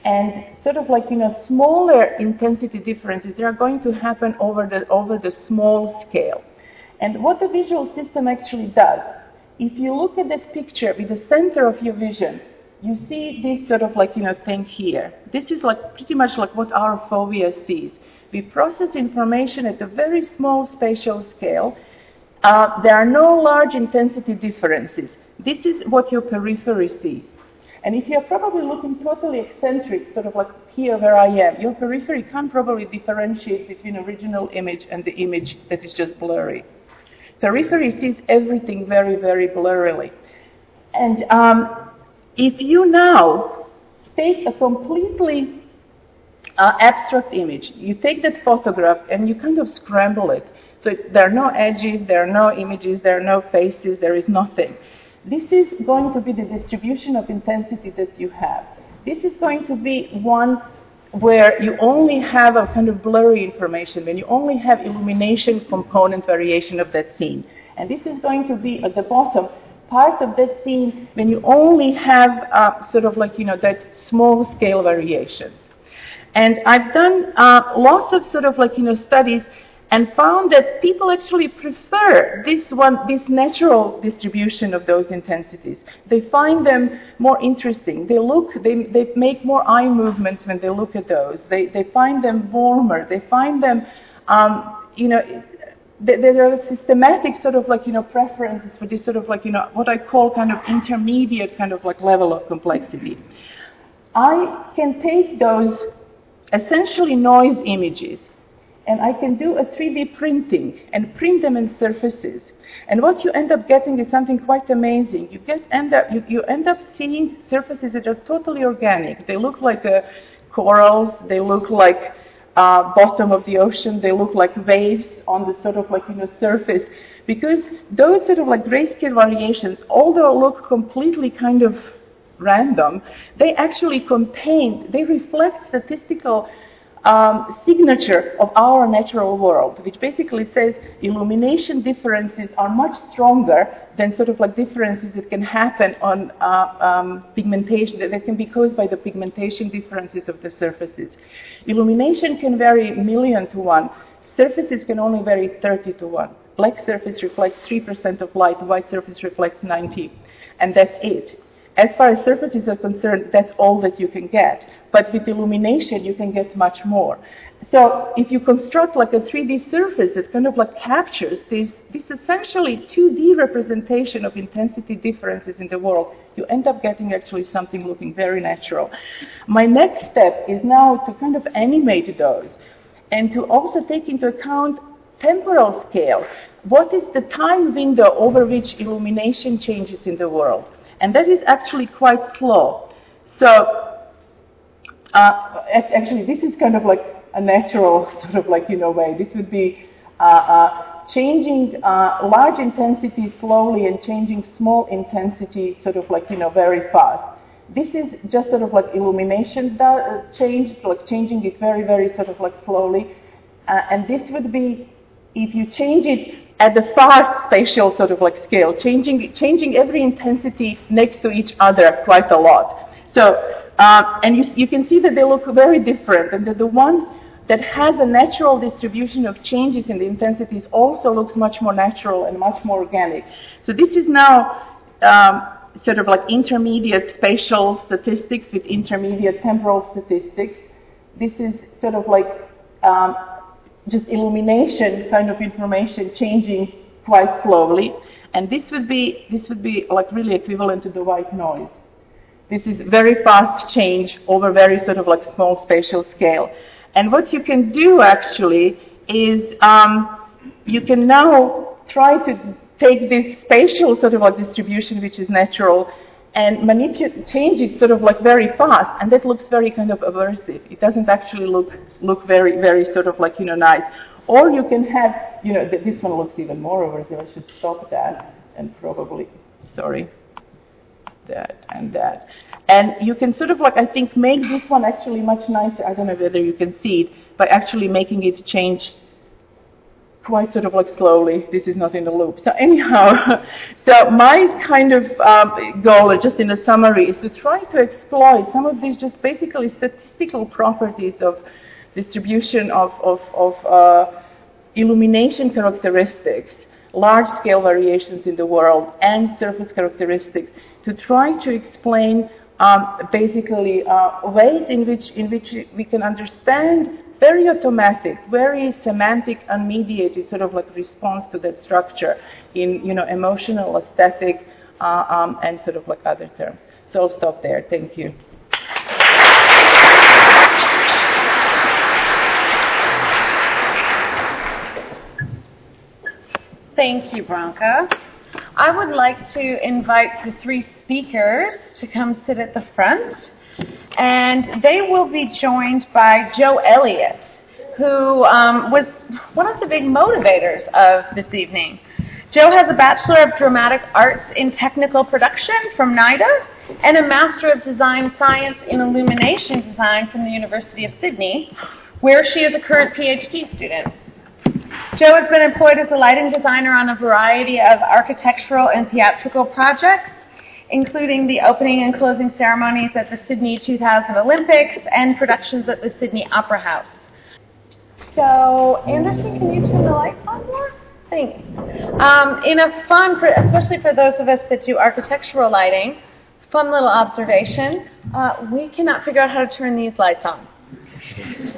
And sort of like, you know, smaller intensity differences, they are going to happen over the, over the small scale. And what the visual system actually does if you look at that picture with the center of your vision, you see this sort of like, you know, thing here. This is like pretty much like what our fovea sees. We process information at a very small spatial scale. Uh, there are no large intensity differences. This is what your periphery sees. And if you're probably looking totally eccentric, sort of like here where I am, your periphery can't probably differentiate between original image and the image that is just blurry. Periphery sees everything very, very blurrily. And um, if you now take a completely uh, abstract image, you take that photograph and you kind of scramble it. So there are no edges, there are no images, there are no faces, there is nothing. This is going to be the distribution of intensity that you have. This is going to be one where you only have a kind of blurry information, when you only have illumination component variation of that scene. And this is going to be at the bottom part of that scene when you only have uh, sort of like, you know, that small scale variations. And I've done uh, lots of sort of like, you know, studies and found that people actually prefer this one, this natural distribution of those intensities. They find them more interesting. They look, they, they make more eye movements when they look at those. They, they find them warmer. They find them, um, you know, there are systematic sort of like, you know, preferences for this sort of like, you know, what I call kind of intermediate kind of like level of complexity. I can take those essentially noise images and I can do a 3D printing and print them in surfaces. And what you end up getting is something quite amazing. You get end up you, you end up seeing surfaces that are totally organic. They look like uh, corals. They look like uh, bottom of the ocean. They look like waves on the sort of like you know surface. Because those sort of like grayscale variations, although look completely kind of random, they actually contain, they reflect statistical um, signature of our natural world, which basically says illumination differences are much stronger than sort of like differences that can happen on uh, um, pigmentation, that, can be caused by the pigmentation differences of the surfaces. Illumination can vary million to one. Surfaces can only vary 30 to 1. Black surface reflects 3% of light, white surface reflects 90. And that's it. As far as surfaces are concerned, that's all that you can get. But with illumination, you can get much more. So if you construct like a 3D surface that kind of like captures this, this essentially 2D representation of intensity differences in the world, you end up getting actually something looking very natural. My next step is now to kind of animate those and to also take into account temporal scale. What is the time window over which illumination changes in the world? And that is actually quite slow. So uh, actually, this is kind of like a natural sort of like, you know, way. This would be uh, uh, changing uh, large intensity slowly and changing small intensity sort of like, you know, very fast. This is just sort of like illumination uh, change, like changing it very, very sort of like slowly. Uh, and this would be, if you change it at the fast spatial sort of like scale, changing, changing every intensity next to each other quite a lot. So uh, and you, you can see that they look very different, and that the one that has a natural distribution of changes in the intensities also looks much more natural and much more organic. So this is now um, sort of like intermediate spatial statistics with intermediate temporal statistics. This is sort of like um, just illumination kind of information changing quite slowly. And this would be this would be like really equivalent to the white noise. This is very fast change over very sort of like small spatial scale. And what you can do actually is um, you can now try to take this spatial sort of like distribution, which is natural, and manipulate, change it sort of like very fast, and that looks very kind of aversive. It doesn't actually look look very very sort of like you know nice. Or you can have you know th- this one looks even more aversive. I should stop that and probably sorry that, and that. And you can sort of like, I think, make this one actually much nicer. I don't know whether you can see it, by actually making it change quite sort of like slowly. This is not in the loop. So anyhow, so my kind of um, goal, just in a summary, is to try to exploit some of these just basically statistical properties of distribution of, of, of uh, illumination characteristics large scale variations in the world and surface characteristics to try to explain um, basically uh, ways in which, in which we can understand very automatic, very semantic, unmediated sort of like response to that structure in you know emotional, aesthetic, uh, um, and sort of like other terms. So I'll stop there. Thank you. Thank you, Branka. I would like to invite the three speakers to come sit at the front, and they will be joined by Joe Elliott, who um, was one of the big motivators of this evening. Joe has a Bachelor of Dramatic Arts in Technical Production from NIDA and a Master of Design Science in Illumination Design from the University of Sydney, where she is a current PhD student. Joe has been employed as a lighting designer on a variety of architectural and theatrical projects, including the opening and closing ceremonies at the Sydney 2000 Olympics and productions at the Sydney Opera House. So, Anderson, can you turn the lights on more? Thanks. Um, in a fun, especially for those of us that do architectural lighting, fun little observation, uh, we cannot figure out how to turn these lights on.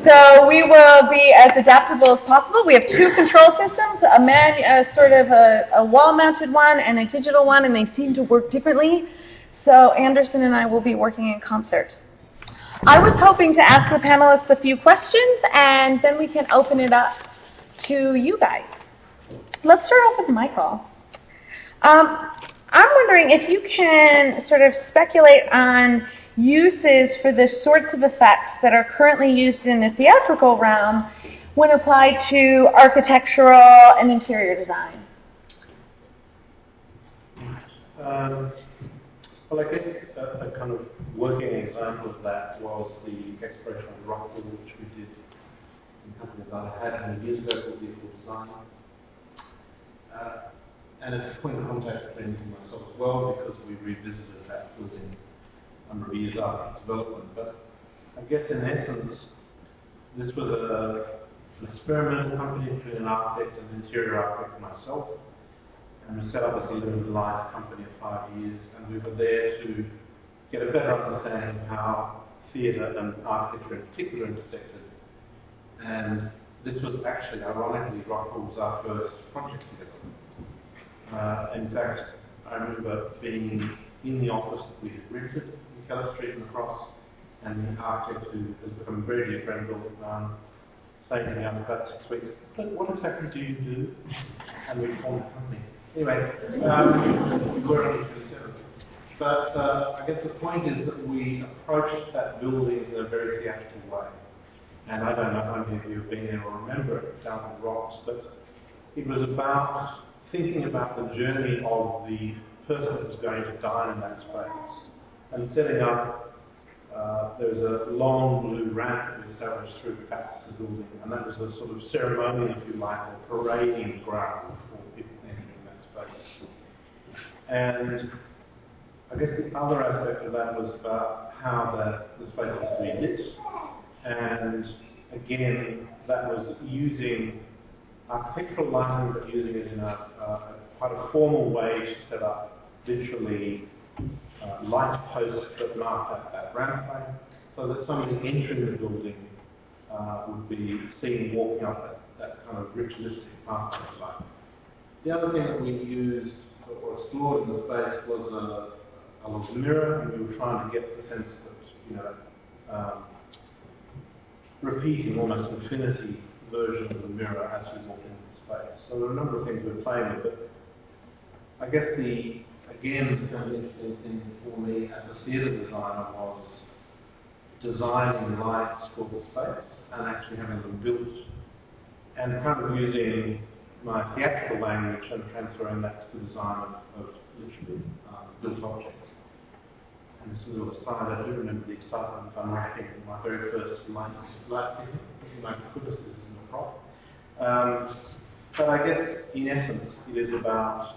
So we will be as adaptable as possible. We have two control systems, a man, a sort of a, a wall-mounted one and a digital one, and they seem to work differently. So Anderson and I will be working in concert. I was hoping to ask the panelists a few questions, and then we can open it up to you guys. Let's start off with Michael. Um, I'm wondering if you can sort of speculate on uses for the sorts of effects that are currently used in the theatrical realm when applied to architectural and interior design? Um, well, I guess a, a, kind of working example of that was the exploration of Rockpool, which we did in company that I had many years ago called Vehicle Design. Uh, and it's a point of contact between myself as well because we revisited years after development. But I guess in essence, this was a, an experimental company between an architect and an interior architect myself. And we set up a limited life company of five years, and we were there to get a better understanding of how theatre and architecture in particular intersected. And this was actually, ironically, Rockpool was our first project together. Uh, in fact, I remember being in the office that we had rented Keller Street and and the architect has become very dear friend of um, saying to me after about six weeks, what exactly do you do? And we formed a company. Anyway, um, we're only 27. But uh, I guess the point is that we approached that building in a very theatrical way. And I don't know how many of you have been there or remember it down the rocks, but it was about thinking about the journey of the person was going to dine in that space and setting up, uh, there was a long blue ramp that we established through the back of the building, and that was a sort of ceremonial, if you like, parading ground for people entering that space. And I guess the other aspect of that was about how the, the space was to be lit, and again, that was using architectural lighting, but using it in a, a quite a formal way to set up literally uh, light posts that mark that, that rampway, so that somebody entering the building uh, would be seen walking up that, that kind of ritualistic pathway light. The other thing that we used or explored in the space was a, a mirror, and we were trying to get the sense that, you know, um, repeating almost infinity version of the mirror as we walk into the space. So there are a number of things we're playing with, but I guess the again, the interesting thing for me as a theatre designer was designing lights for the space and actually having them built and kind of using my theatrical language and transferring that to the design of, of literally uh, built objects. And this little aside, I do remember the excitement of unwrapping my very first light, light my goodness, this isn't a prop. Um, but I guess, in essence, it is about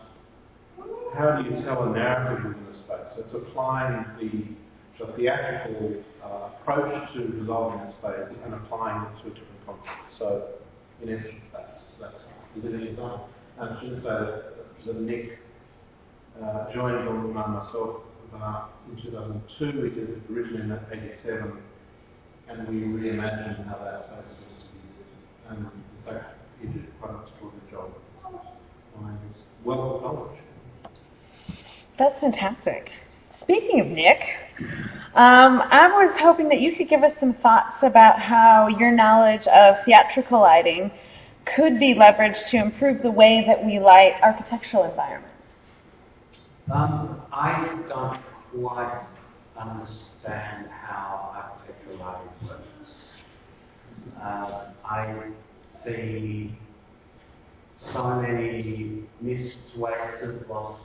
how do you tell a narrative within a space? So It's applying the, the theatrical uh, approach to resolving a space and applying it to a different context. So, in essence, that's, that's living example. and I should say that, that Nick uh, joined and myself about in 2002. We did it originally in 87, and we reimagined how that space was to be used. And in fact, he did quite an extraordinary job. Well acknowledged. That's fantastic. Speaking of Nick, um, I was hoping that you could give us some thoughts about how your knowledge of theatrical lighting could be leveraged to improve the way that we light architectural environments. Um, I don't quite understand how architectural lighting works. Uh, I see so many missed, wasted, lost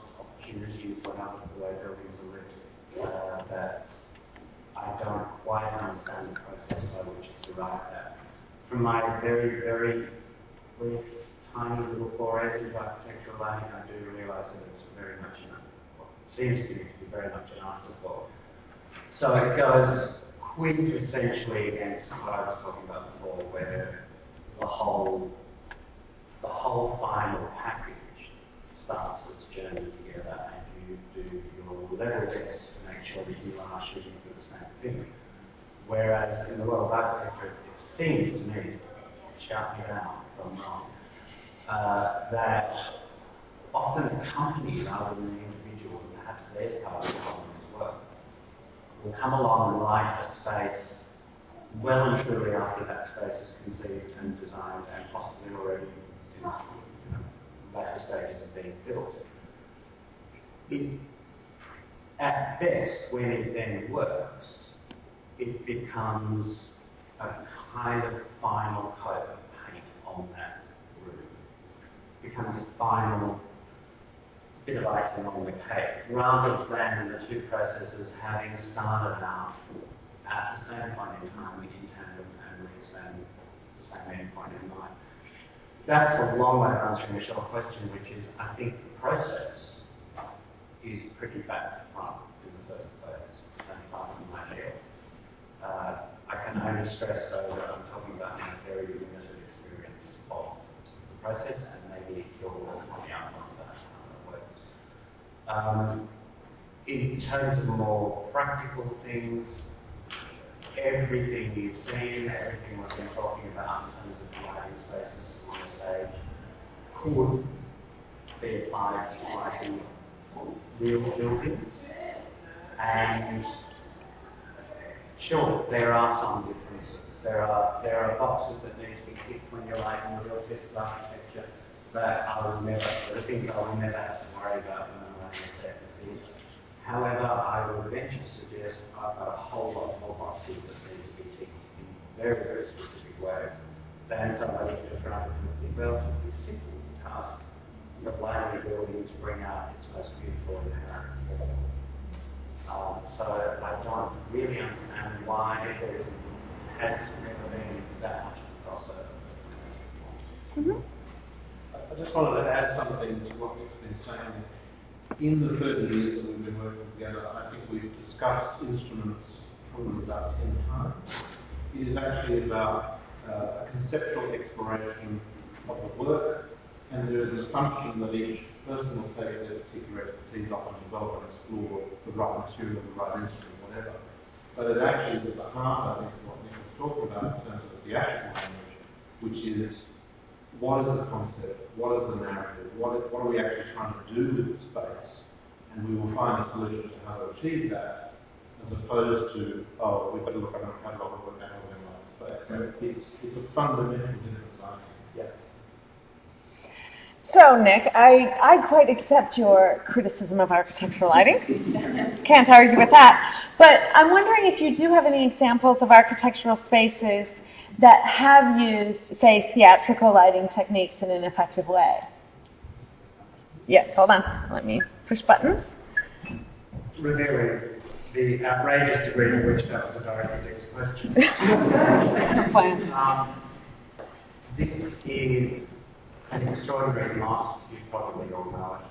opportunities when I look at the way buildings are lit uh, that I don't quite understand the process by which it's arrived at. From my very, very brief, tiny little forays into architectural lighting, I do realise that it's very much an, well, seems to me to be very much an afterthought. So it goes quintessentially against what I was talking about before, where the whole, the whole final package starts journey together and you do your level test to make sure that you are shooting for the same thing. Whereas in the world of architecture, it seems to me, shout me down if I'm wrong, uh, that often companies rather than the individual, and perhaps their part of the problem as well, will come along and light a space well and truly after that space is conceived and designed and possibly already in later stages of being built. It, at best, when it then works, it becomes a kind of final coat of paint on that room. It becomes a final bit of icing on the cake, rather than the two processes having started out at the same point in time in tandem and with the same, same end point in mind. That's a long way of answering short question, which is I think the process is pretty bad front in the first place, and far from my head. Uh, I can only stress though that I'm talking about my very limited experience of the process and maybe your on the outcome of that, how it works. Um, in terms of more practical things, everything you've seen, everything we've been talking about in terms of lighting spaces on the stage could be applied to lighting buildings. And sure, there are some differences. There are there are boxes that need to be ticked when you're lighting a real of architecture that I will never, the things I will never have to worry about when I'm lighting a set of things. However, I would venture to suggest I've got a whole lot more boxes that need to be ticked in very, very specific ways than somebody who's running a relatively simple task of lighting a building to bring out its most beautiful inherent form. Um, so I don't really understand why there isn't, has never been that crossover. Mm-hmm. I just wanted to add something to what we've been saying. In the 30 years that we've been working together, I think we've discussed instruments probably about 10 times. It is actually about uh, a conceptual exploration of the work, and there is an assumption that each person will take their particular expertise off and develop and explore the right material, the right instrument, whatever. But it actually is at the heart, I think, of what Nick was talking about in terms of the actual language, which is what is the concept, what is the narrative, what, is, what are we actually trying to do with the space, and we will find a solution to how to achieve that, as opposed to, oh, we've got to look at our catalogue work out how we're to space. So it's, it's a fundamental difference, I think. Yeah. So, Nick, I, I quite accept your criticism of architectural lighting. Can't argue with that. But I'm wondering if you do have any examples of architectural spaces that have used, say, theatrical lighting techniques in an effective way. Yes, hold on. Let me push buttons. Revealing the outrageous degree to which that was a Dick's question. Um, this is an extraordinary mosque, you probably all know it.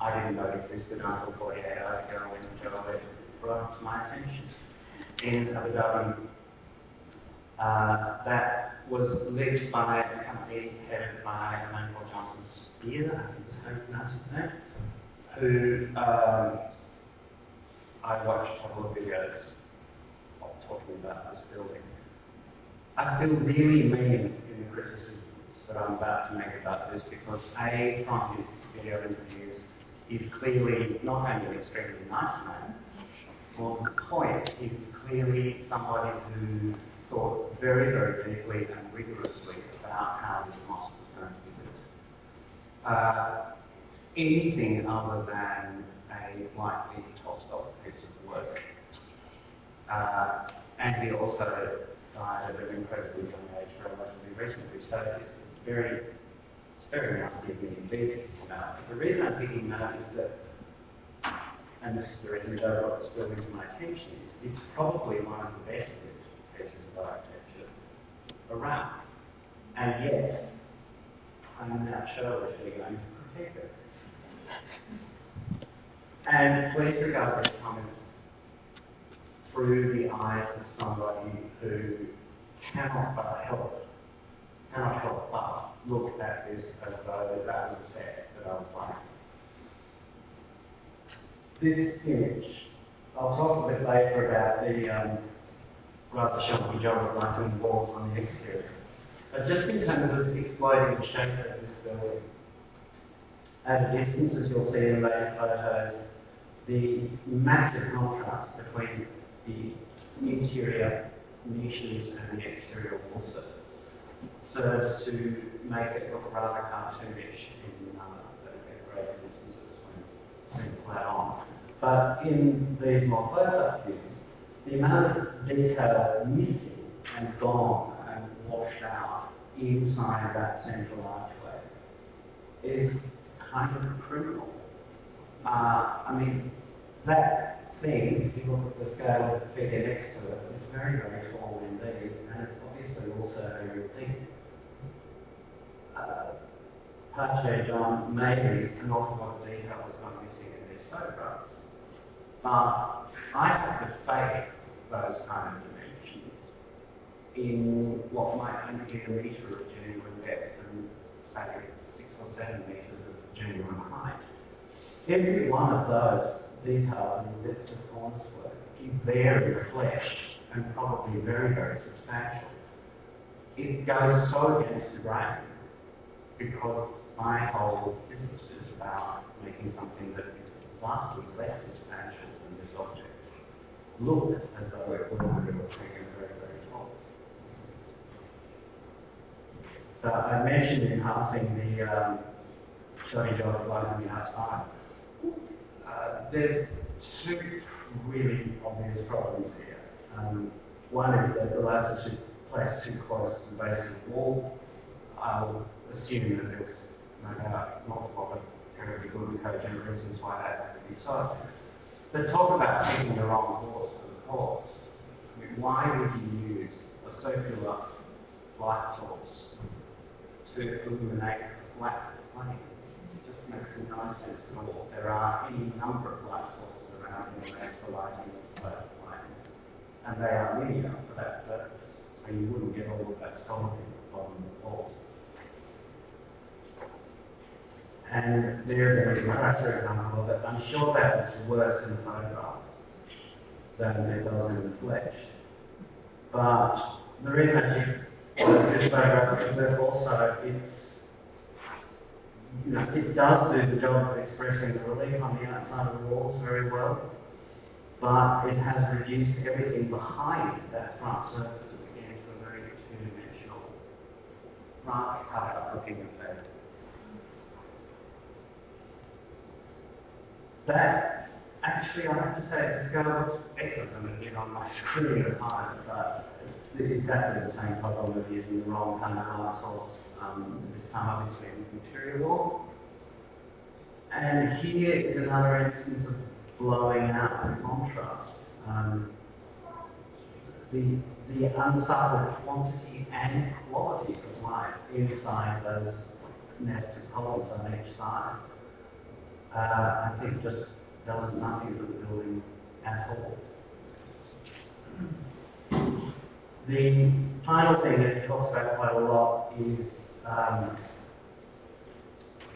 I didn't know it existed until 48 hours ago when Joe brought it to my attention. In Abu Dhabi, uh, that was lit by a company headed by a man called Jonathan Speirs, I think is how name, who um, I watched a couple of videos of talking about this building. I feel really mean in the criticisms that I'm about to make about this because A, from his video interviews, he's clearly not only an extremely nice man, to the point, he's clearly somebody who thought very, very deeply and rigorously about how this mosque was going to be built. Uh, anything other than a lightly tossed off piece of work. Uh, and he also died at an incredibly young age relatively recently, so it's very, very indeed about. The reason I'm thinking that is that and this is the reason that I brought to my attention, is it's probably one of the best pieces of architecture around. And yet, I'm not now churlishly going to protect it. And please regard these comments through the eyes of somebody who cannot but help, cannot help but look at this as though that was a set that I was playing this image. I'll talk a bit later about the um, rather chunky job of lighting walls on the exterior. But just in terms of exploiting the shape of this building, at a distance, as you'll see in later photos, the massive contrast between the interior niches and the exterior wall surface serves to make it look rather cartoonish in the greater distances when seen flat on. But in these more close-up views, the amount of detail missing and gone and washed out inside that central archway is kind of criminal. Uh, I mean, that thing, if you look at the scale of the figure next to it, is very, very tall indeed, and it's obviously also very deep. Uh, Uh, Pache John, maybe an awful lot of detail has gone missing in these photographs. But I have to fake those kind of dimensions in what might only be a metre of genuine depth and say six or seven metres of genuine height. Every one of those details and bits of cornice work is there in the flesh and probably very, very substantial. It goes so against the grain because my whole business is about making something that is vastly less substantial than this object look as though it were very, very, very tall. So I mentioned in passing the um, shoddy job of lighting the outside. Uh, there's two really obvious problems here. Um, one is that the lasers are placed too close to the base of the wall. I'll assume that there's no doubt multiple terribly good and cogent reasons why that to be so. But talk about taking the wrong horse for the course. I mean, why would you use a circular light source to illuminate a flat plane? It just makes no sense at all. There are any number of light sources around in the for lighting flat planes, and they are linear for that purpose, so you wouldn't get all of that solid from the force. And there's a expressor example it. I'm sure that is worse in the photograph than it does in the flesh. But the reason I keep this photograph is that also it's you know, it does do the job of expressing the relief on the outside of the walls very well, but it has reduced everything behind that front surface again to a very two-dimensional, rather cut looking effect. That actually I have to say the scale looks better than it did on my screen at home, but it's exactly the same problem of using the wrong kind of light source, um, this time obviously in material wall. And here is another instance of blowing out the contrast. Um, the, the unsupple quantity and quality of light inside those nested columns on each side uh, I think just does nothing for the building at all. The final thing that he talks about quite a lot is um,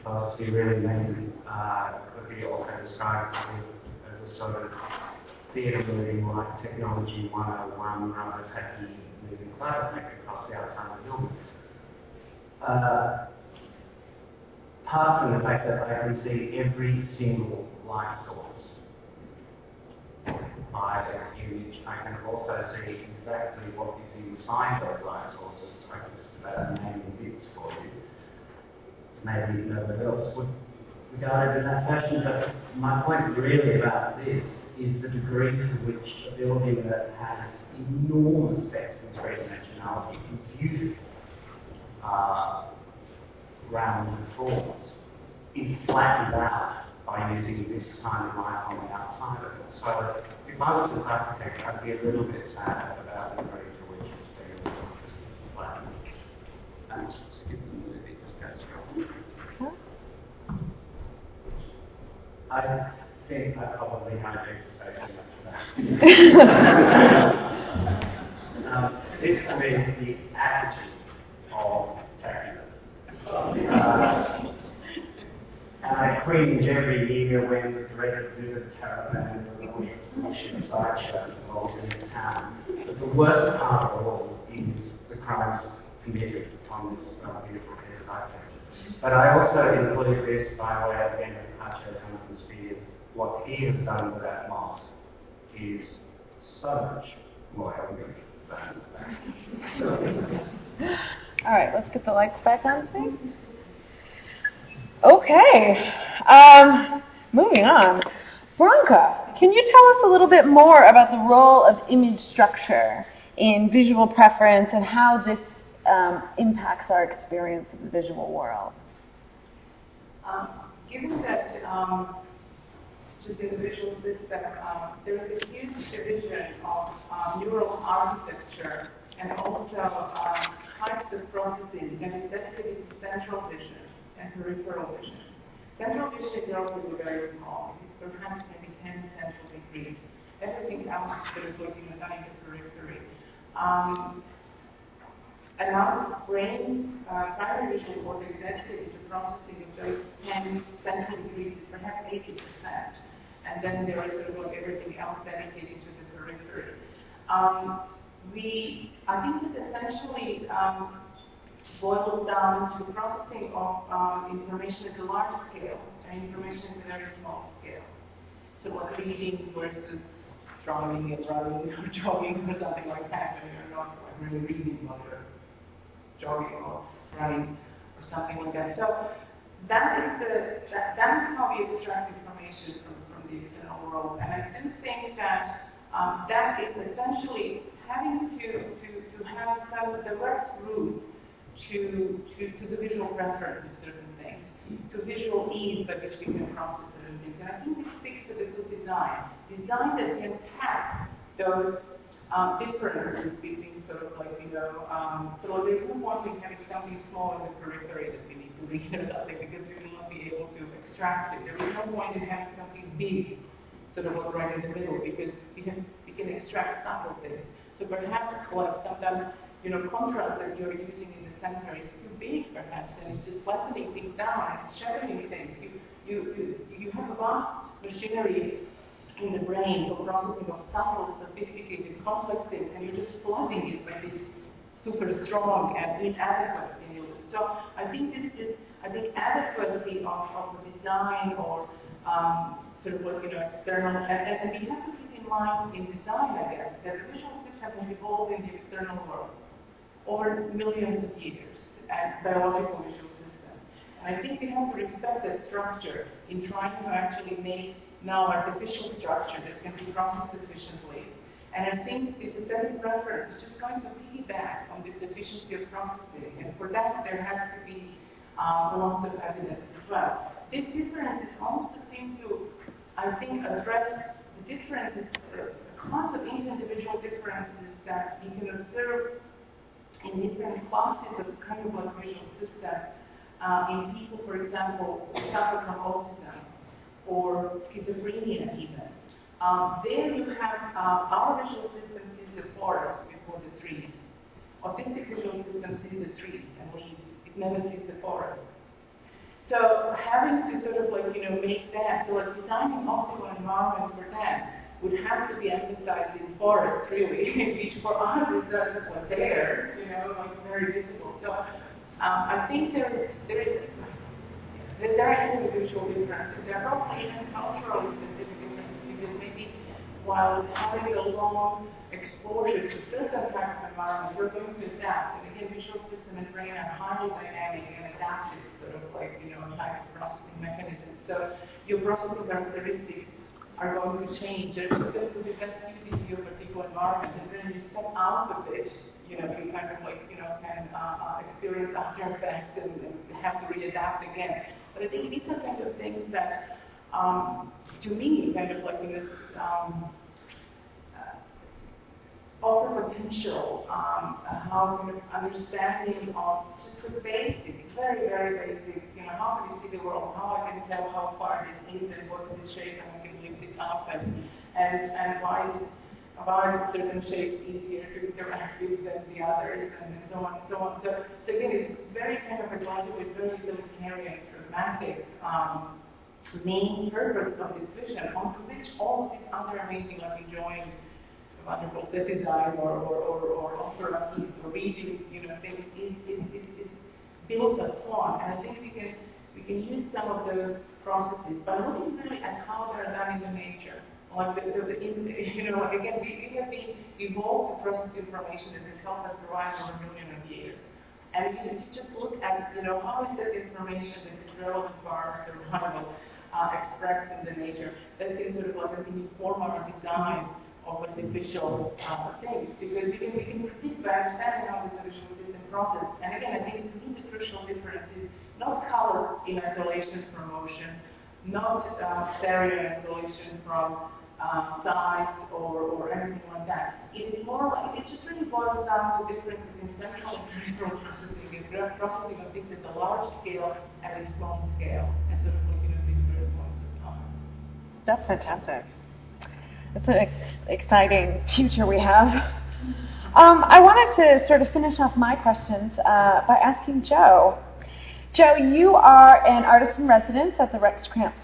philosophy really maybe uh, could be also described as a sort of theatre moving like technology 101 rather taking moving cloud across the outside of the building. Uh, apart from the fact that I can see every single light source by this image, I can also see exactly what is inside those light sources. I can just about name bits for you. Maybe nobody else would regard it in that fashion, but my point really about this is the degree to which a building that has enormous depth and three-dimensionality and beautiful uh, round forms is flattened out by using this kind of light on the outside of it. So if I was an architect, I'd be a little bit sad about the degree to which it's being flattened. And just skip the movie, just go. I think I probably had to say too much for that. um, this to me is the attitude of. Uh, and I cringe every year when the dreaded vivid caravan and the Lord of sideshows involves in this town. But the worst part of all is the crimes committed on this uh, beautiful piece of architecture. But I also include this by way of again of Pacho Jonathan Speirs. What he has done with that mosque is so much more elegant than that. All right, let's get the lights back on, please. Okay, um, moving on. Branka, can you tell us a little bit more about the role of image structure in visual preference and how this um, impacts our experience of the visual world? Um, given that um, just in the visual system, um, there's a huge division of um, neural architecture and also um, types of processing that is dedicated to central vision and peripheral vision. Central vision is relatively very small. It's perhaps maybe 10 central degrees. Everything else is sort of looking at the periphery. Um, of brain, uh, primary visual cortex dedicated to processing of those 10 central degrees is perhaps 80%. And then there is sort of like everything else dedicated to the periphery. Um, we, I think it essentially um, boils down to processing of um, information at a large scale and information at a very small scale. So reading versus driving and running or jogging or something like that, and you're not like really reading while you're jogging or running or something like that. So that is the that, that is how we extract information from, from the external world. And I do think that um, that is essentially having to, to, to have some direct route to, to, to the visual preference of certain things, to visual ease by which we can process certain things. And I think this speaks to the good design. Design that can tap those um, differences between sort of like, you know, um, so there's no point in having something small in the periphery that we need to read or something because we will not be able to extract it. There is no point in having something big sort of right in the middle because we can, we can extract subtle things. So perhaps like sometimes, you know, contrast that you're using in the center is too big perhaps and it's just flattening things down, it's shattering things. You, you, you, have a vast machinery in the brain for processing of subtle, sophisticated, complex things, and you're just flooding it by this super strong and inadequate in stimulus. So I think this is, I think adequacy of, of the design or um, sort of what, you know, external, and, and, and we have to in design, I guess, that the visual system has evolved in the external world over millions of years and biological visual systems. And I think we have to respect that structure in trying to actually make now artificial structure that can be processed efficiently. And I think this aesthetic preference is just going to piggyback on this efficiency of processing. And for that, there has to be um, a lot of evidence as well. This differences also seem to, I think, address differences, of individual differences that we can observe in different classes of kind of like visual systems uh, in people, for example, who suffer from autism or schizophrenia even. Um, there you have uh, our visual system sees the forest before the trees. Autistic visual system sees the trees and leaves. It never sees the forest. So having to sort of like, you know, make that, so like designing optimal environment for that would have to be emphasized in forest, really, which for us is just like there, you know, like very visible. So um, I think there, there is, there are individual differences. There are probably even culturally specific differences because maybe while having a long exposure to certain type of environment, we're going to adapt. And again, visual system and brain are highly dynamic and adaptive, sort of like, you know, type of processing mechanisms. So your processing characteristics are going to change. They're just going to be best suited to your particular environment. And then you step out of it, you know, you kind of like, you know, can uh, uh, experience after effects and, and have to readapt again. But I think these are kind of things that, um, to me, kind of like, in this, um, offer potential, um, how understanding of just the basic, very, very basic, you know, how can you see the world, how I can tell how far it is and what is the shape and I can lift it up and, and, and why why certain shapes easier to interact with than the others and, and so on and so on. So, so again, it's very kind of a logical, it's very utilitarian, pragmatic, um, main purpose of this vision, onto which all of these other amazing, like enjoying wonderful design or, or, or, or offer or reading, you know, things is, is, is, is built upon. And I think we can, we can use some of those processes by looking really at how they're done in the nature. Like the, the, the in, you know, again, we, we have been evolved to process information that has helped us survive for a million of years. And if you, if you just look at, you know, how is that information that is relevant for our survival uh, expressed in the nature, that can sort of like inform our design of artificial uh, things because we can, we can predict by understanding how the visual system process. And again, I think me the crucial difference is not color in isolation from motion, not uh, stereo isolation from uh, size or, or anything like that. It's more like, it just really boils down to difference between central and peripheral processing and processing of things at a large scale and a small scale and sort of looking at different points of time. That's fantastic. It's an ex- exciting future we have. Um, I wanted to sort of finish off my questions uh, by asking Joe. Joe, you are an artist in residence at the Rex Cramp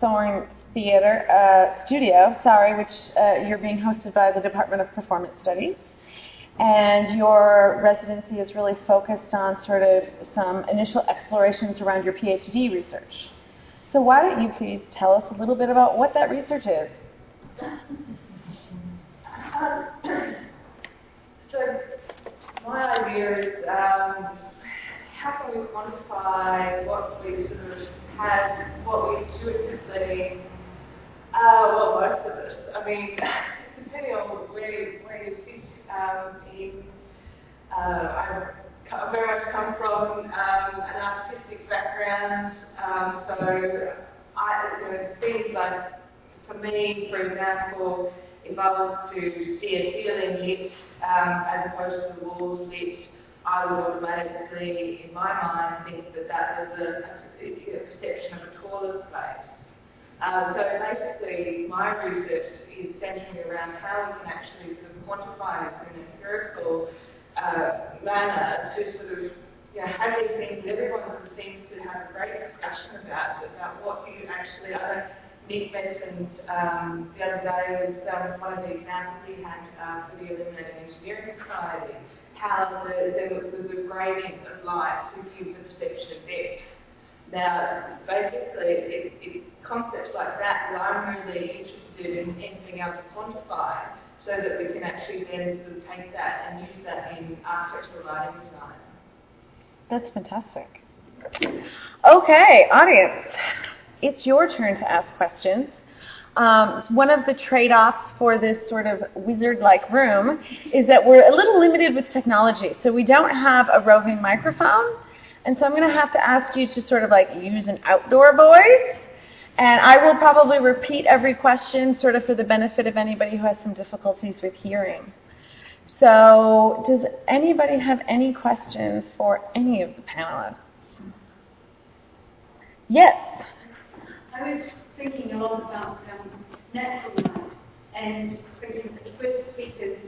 Thorn Theater uh, Studio, sorry, which uh, you're being hosted by the Department of Performance Studies. And your residency is really focused on sort of some initial explorations around your PhD research. So, why don't you please tell us a little bit about what that research is? So my idea is um, how can we quantify what we sort of have, what we intuitively, uh, well, most of us. I mean, depending on where, where you sit um, in, uh, I very much come from um, an artistic background, um, so I, you know, things like for me, for example, if I was to see a ceiling lit um, as opposed to the walls lit, I would automatically, in my mind, think that that was a, a perception of a taller space. Uh, so basically, my research is centering around how we can actually sort of quantify this in an empirical uh, manner to sort of you know, have these things everyone seems to have a great discussion about, about what you actually, I Nick mentioned um, the other day with um, one of the examples he had uh, for the Illuminating Engineering Society, how the, there was a gradient of light to give the perception of depth. Now, basically, it, it's concepts like that that I'm really interested in, in being able to quantify so that we can actually then sort of take that and use that in architectural lighting design. That's fantastic. Okay, audience it's your turn to ask questions. Um, one of the trade offs for this sort of wizard like room is that we're a little limited with technology. So we don't have a roving microphone. And so I'm going to have to ask you to sort of like use an outdoor voice. And I will probably repeat every question sort of for the benefit of anybody who has some difficulties with hearing. So, does anybody have any questions for any of the panelists? Yes. I was thinking a lot about um, natural light and thinking that the first speakers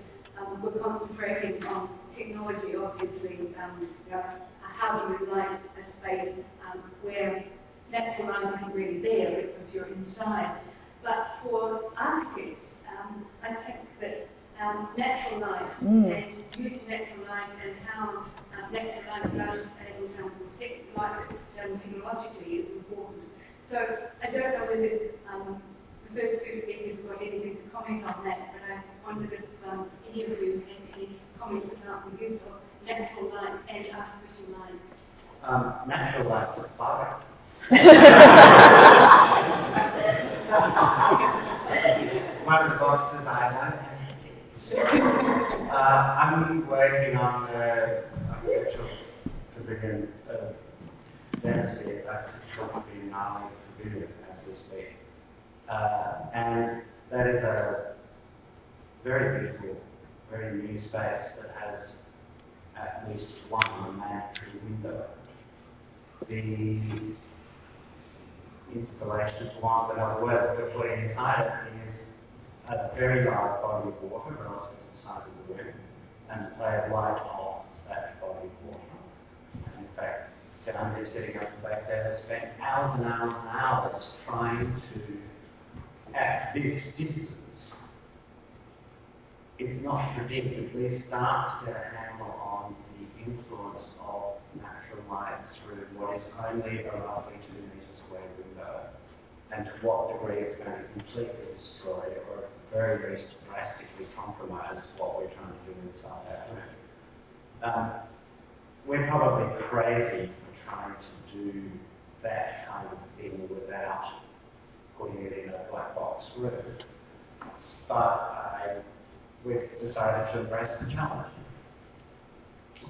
um, were concentrating on technology, obviously, um, you know, how do you light a space um, where natural light isn't really there because you're inside. But for architects, um, I think that um, natural light Mm. and using natural light and how uh, natural light and um, light that's done technologically is important. So I don't know whether um, the first two speakers got anything to comment on that, but I wondered if um, any of you had any comments about the use of natural light and artificial light. Um, natural light's a bugger. it's one of the boxes I don't have to uh, I'm working on the architectural pavilion uh, density architectural pavilion, Army as we speak. Uh, and that is a very beautiful, very new space that has at least one mandatory window. The installation one that I've worked with putting inside it is a very large body of water relative to the size of the room, and the play of light on that body of water. And in fact, Sandy sitting up back there spent hours and hours and hours trying to, at this distance, if not predictably, start to get a handle on the influence of natural light through what is only a roughly two metre square window, and to what degree it's going to completely destroy or very, very drastically compromise what we're trying to do inside that room. Um, we're probably crazy do that kind of thing without putting it in a black box room. But we've decided to embrace the challenge.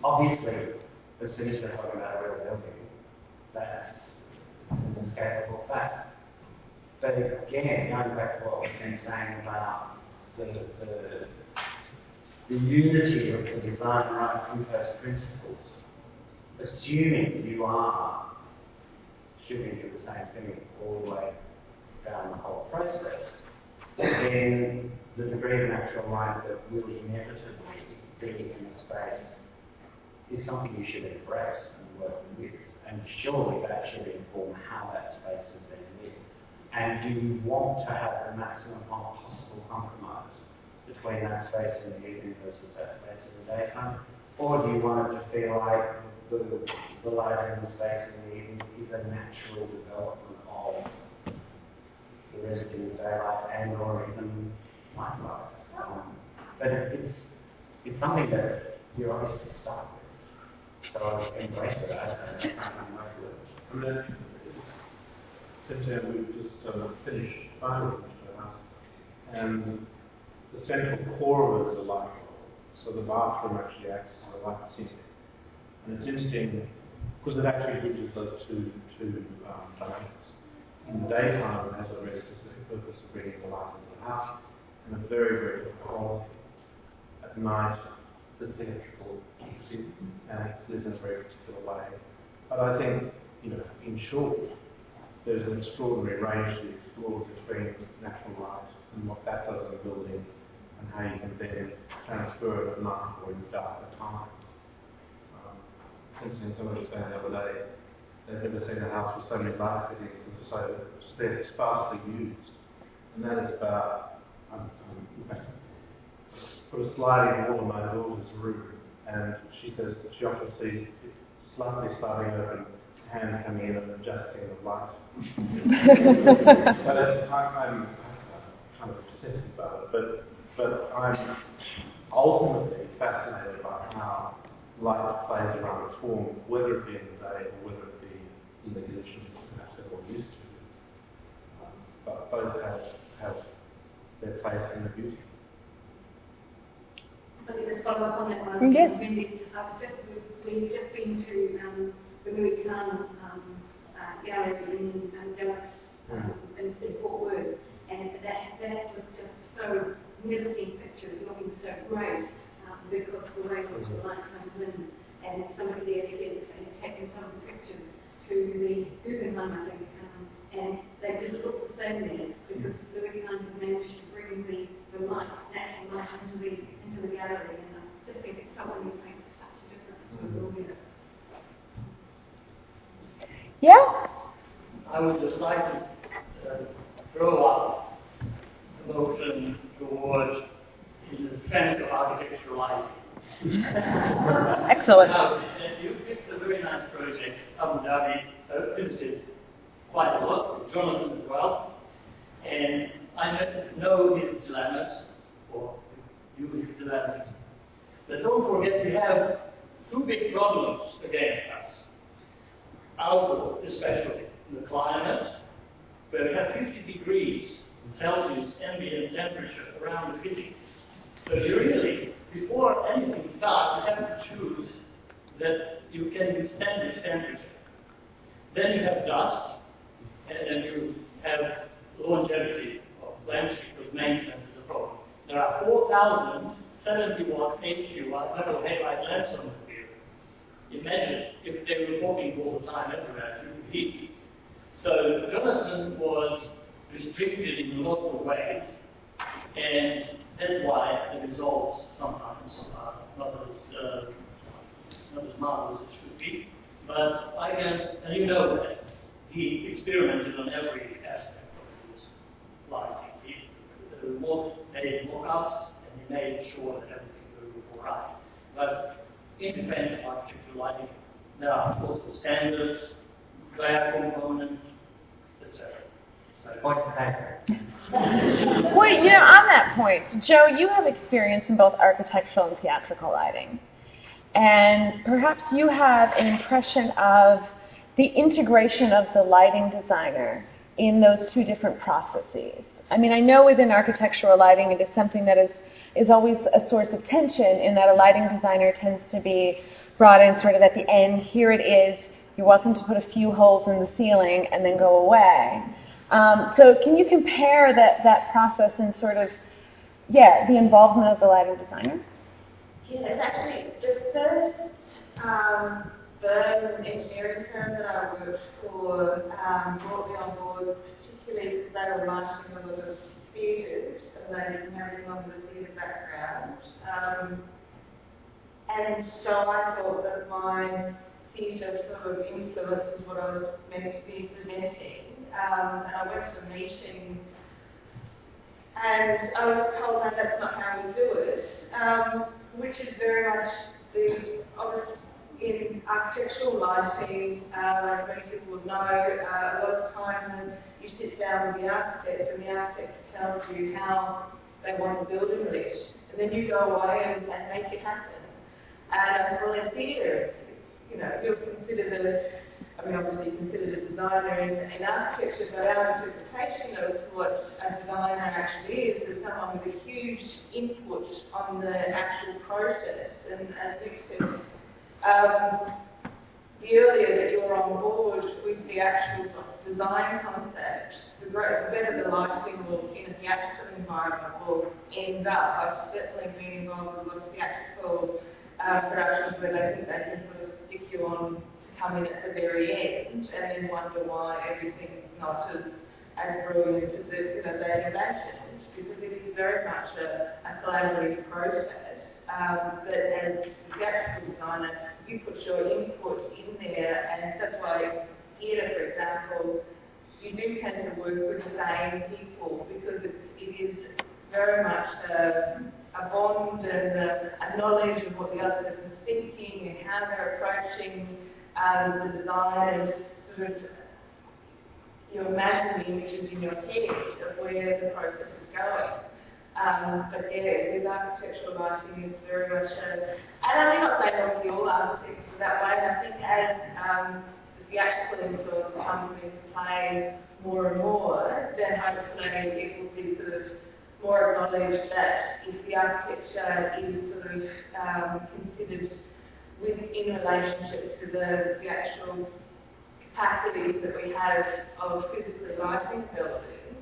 Obviously, as soon as we're talking about a real building, that's an inescapable fact. But again, going back to what we've been saying about the, the, the unity of the design right from first principles, assuming you are shooting for the same thing all the way down the whole process, then the degree of natural light that will inevitably be in the space is something you should embrace and work with. And surely that should inform how that space is then lit. And do you want to have the maximum possible compromise between that space in the evening versus that space in the daytime? Or do you want it to feel like the, the light in the space in the evening is a natural development of the residue of daylight and or even light. Um, but it, it's it's something that you're obviously stuck with. So embrace it it. And then, since we've just uh, finished house, and the central core of it is a light bulb. So the bathroom actually acts as a light sink. And it's interesting because it actually bridges those two, two um, dynamics. In the daytime, it has a very specific purpose of bringing the light into the house, and a very, very good quality. At night, the theatrical kicks in, and it's lit in a very particular way. But I think, you know, in short, there's an extraordinary range to explore between natural light and what that does in the building, and how you can then transfer it at night or in darker time. Um, interesting, somebody was saying the other day, they've never seen a house with so many light fittings and so they're sparsely used. And that is about, um, um, put a sliding wall in my daughter's room, and she says that she often sees slightly sliding open, hand coming in and adjusting the light. but it's, I, I'm kind of obsessed about it, but, but I'm ultimately fascinated by how light plays around its form, whether it be in the day or whether it be in the conditions that perhaps they're more used to. Um, but both have, have their place in the beauty. Let me just follow up on that one. Yes. Wendy, I've just, we've just been to um, the Louis Kahn um, uh, gallery in um, Dallas, um, in, in Fort Worth, and that, that was just so, never seen pictures looking so great um, because the way in which the light comes in, and somebody there said that they had taken some of the pictures to the Guggenheim, I think, um, and they didn't look the same there because Louis Kahn had managed to bring the, the light, natural light into the, into the gallery, and I just think it's someone who makes such a difference to the building. Yeah? I would just like to uh, throw up a motion towards the defense of architectural lighting. Excellent. You picked a very nice project, Abu Dhabi, uh, visited quite a lot, Jonathan as well, and I know his dilemmas, or you his dilemmas. But don't forget we have two big problems against us. Outdoor, especially, in the climate, where we have 50 degrees Celsius ambient temperature around the city. So you really, before anything starts, you have to choose that you can withstand this temperature. Then you have dust, and, and you have longevity of landscape because maintenance is a problem. There are 4,070 watt HU metal halide lamps on the field. Imagine if they were working all the time everywhere, you would heat. So Jonathan was restricted in lots of ways, and that's why the results sometimes are not as uh, not as marvelous as it should be. But I can, and you know that he experimented on every aspect of his life. He uh, mock, made mock-ups, and he made sure that everything go all right. But in defense of architectural lighting, there are of course the standards, glare component, etc. Well, you know, on that point, Joe, you have experience in both architectural and theatrical lighting. And perhaps you have an impression of the integration of the lighting designer in those two different processes. I mean, I know within architectural lighting it is something that is, is always a source of tension in that a lighting designer tends to be brought in sort of at the end, here it is, you're welcome to put a few holes in the ceiling and then go away. Um, so can you compare that, that process and sort of, yeah, the involvement of the lighting designer? Yeah, it's actually the first um, firm, engineering firm that I worked for um, brought me on board, particularly because they were marketing a lot of theatres and they married on with a theatre background. Um, and so I thought that my theatre sort of influences what I was meant to be presenting. Um, and I went to a meeting and I was told, no, that's not how we do it, um, which is very much the, obviously, in architectural lighting, uh, many people would know, uh, a lot of time you sit down with the architect and the architect tells you how they want the building lit, and then you go away and, and make it happen. And well, in theatre, you know, you're considered a Mean, obviously considered a designer in, in architecture, but our interpretation of what a designer actually is is someone with a huge input on the actual process. And as Nick said, um, the earlier that you're on board with the actual design concept, the, greater, the better the lighting will, in a theatrical environment, will end up. I've certainly been involved with a lot of theatrical uh, productions where they think they can sort of stick you on come in at the very end and then wonder why everything's not as, as brilliant as it, you know, they imagined. Because it is very much a, a collaborative process um, that as the theatrical designer, you put your input in there and that's why theatre, for example, you do tend to work with the same people because it's, it is very much a, a bond and a, a knowledge of what the other is thinking and how they're approaching um, the design and sort of you imagine the images in your head of where the process is going. Um, but yeah, with architectural lighting, is very much a, and I may not say obviously all architects that way, and I think as um, the theatrical influence comes into play more and more, then hopefully it will be sort of more acknowledged that if the architecture is sort of um, considered with, in relationship to the, the actual capacities that we have of physically lighting buildings,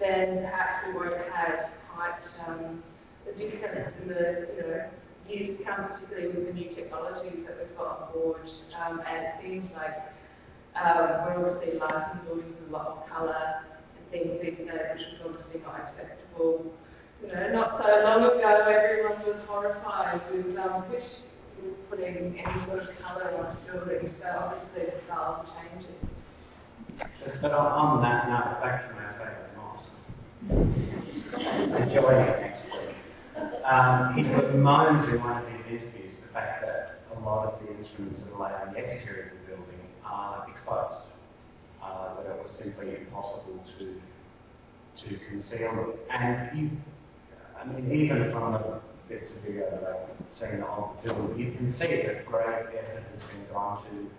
then perhaps we won't have quite um, the difference in the you know, use come, particularly with the new technologies that we've got on board, um, and things like um, we're obviously lighting buildings with a lot of colour and things these days, which is obviously not acceptable. You know, not so long ago, everyone was horrified with um, which putting any sort of colour on buildings, so obviously the style changing. But, but on, that note, back to my favourite Moss. Enjoying it next week. Um, he bemoans in one of his interviews the fact that a lot of the instruments that are laid on the exterior of the building are exposed. Uh, that it was simply impossible to to conceal them. And you, I mean, even from the bits of video that I've seen of the building, you can see that great effort has been gone to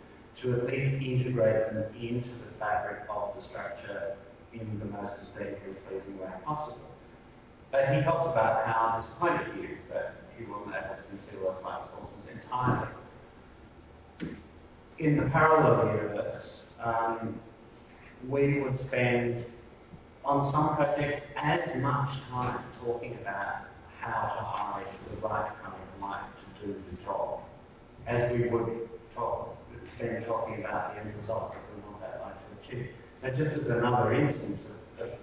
to at least integrate them into the fabric of the structure in the most aesthetically pleasing way possible. But he talks about how disappointed he is that he wasn't able to conceal those light sources entirely. In the parallel universe, um, we would spend on some projects as much time talking about how to hide the right kind of light to do the job as we would talk, spend talking about the end result that we want that light to achieve. So just as another instance of, of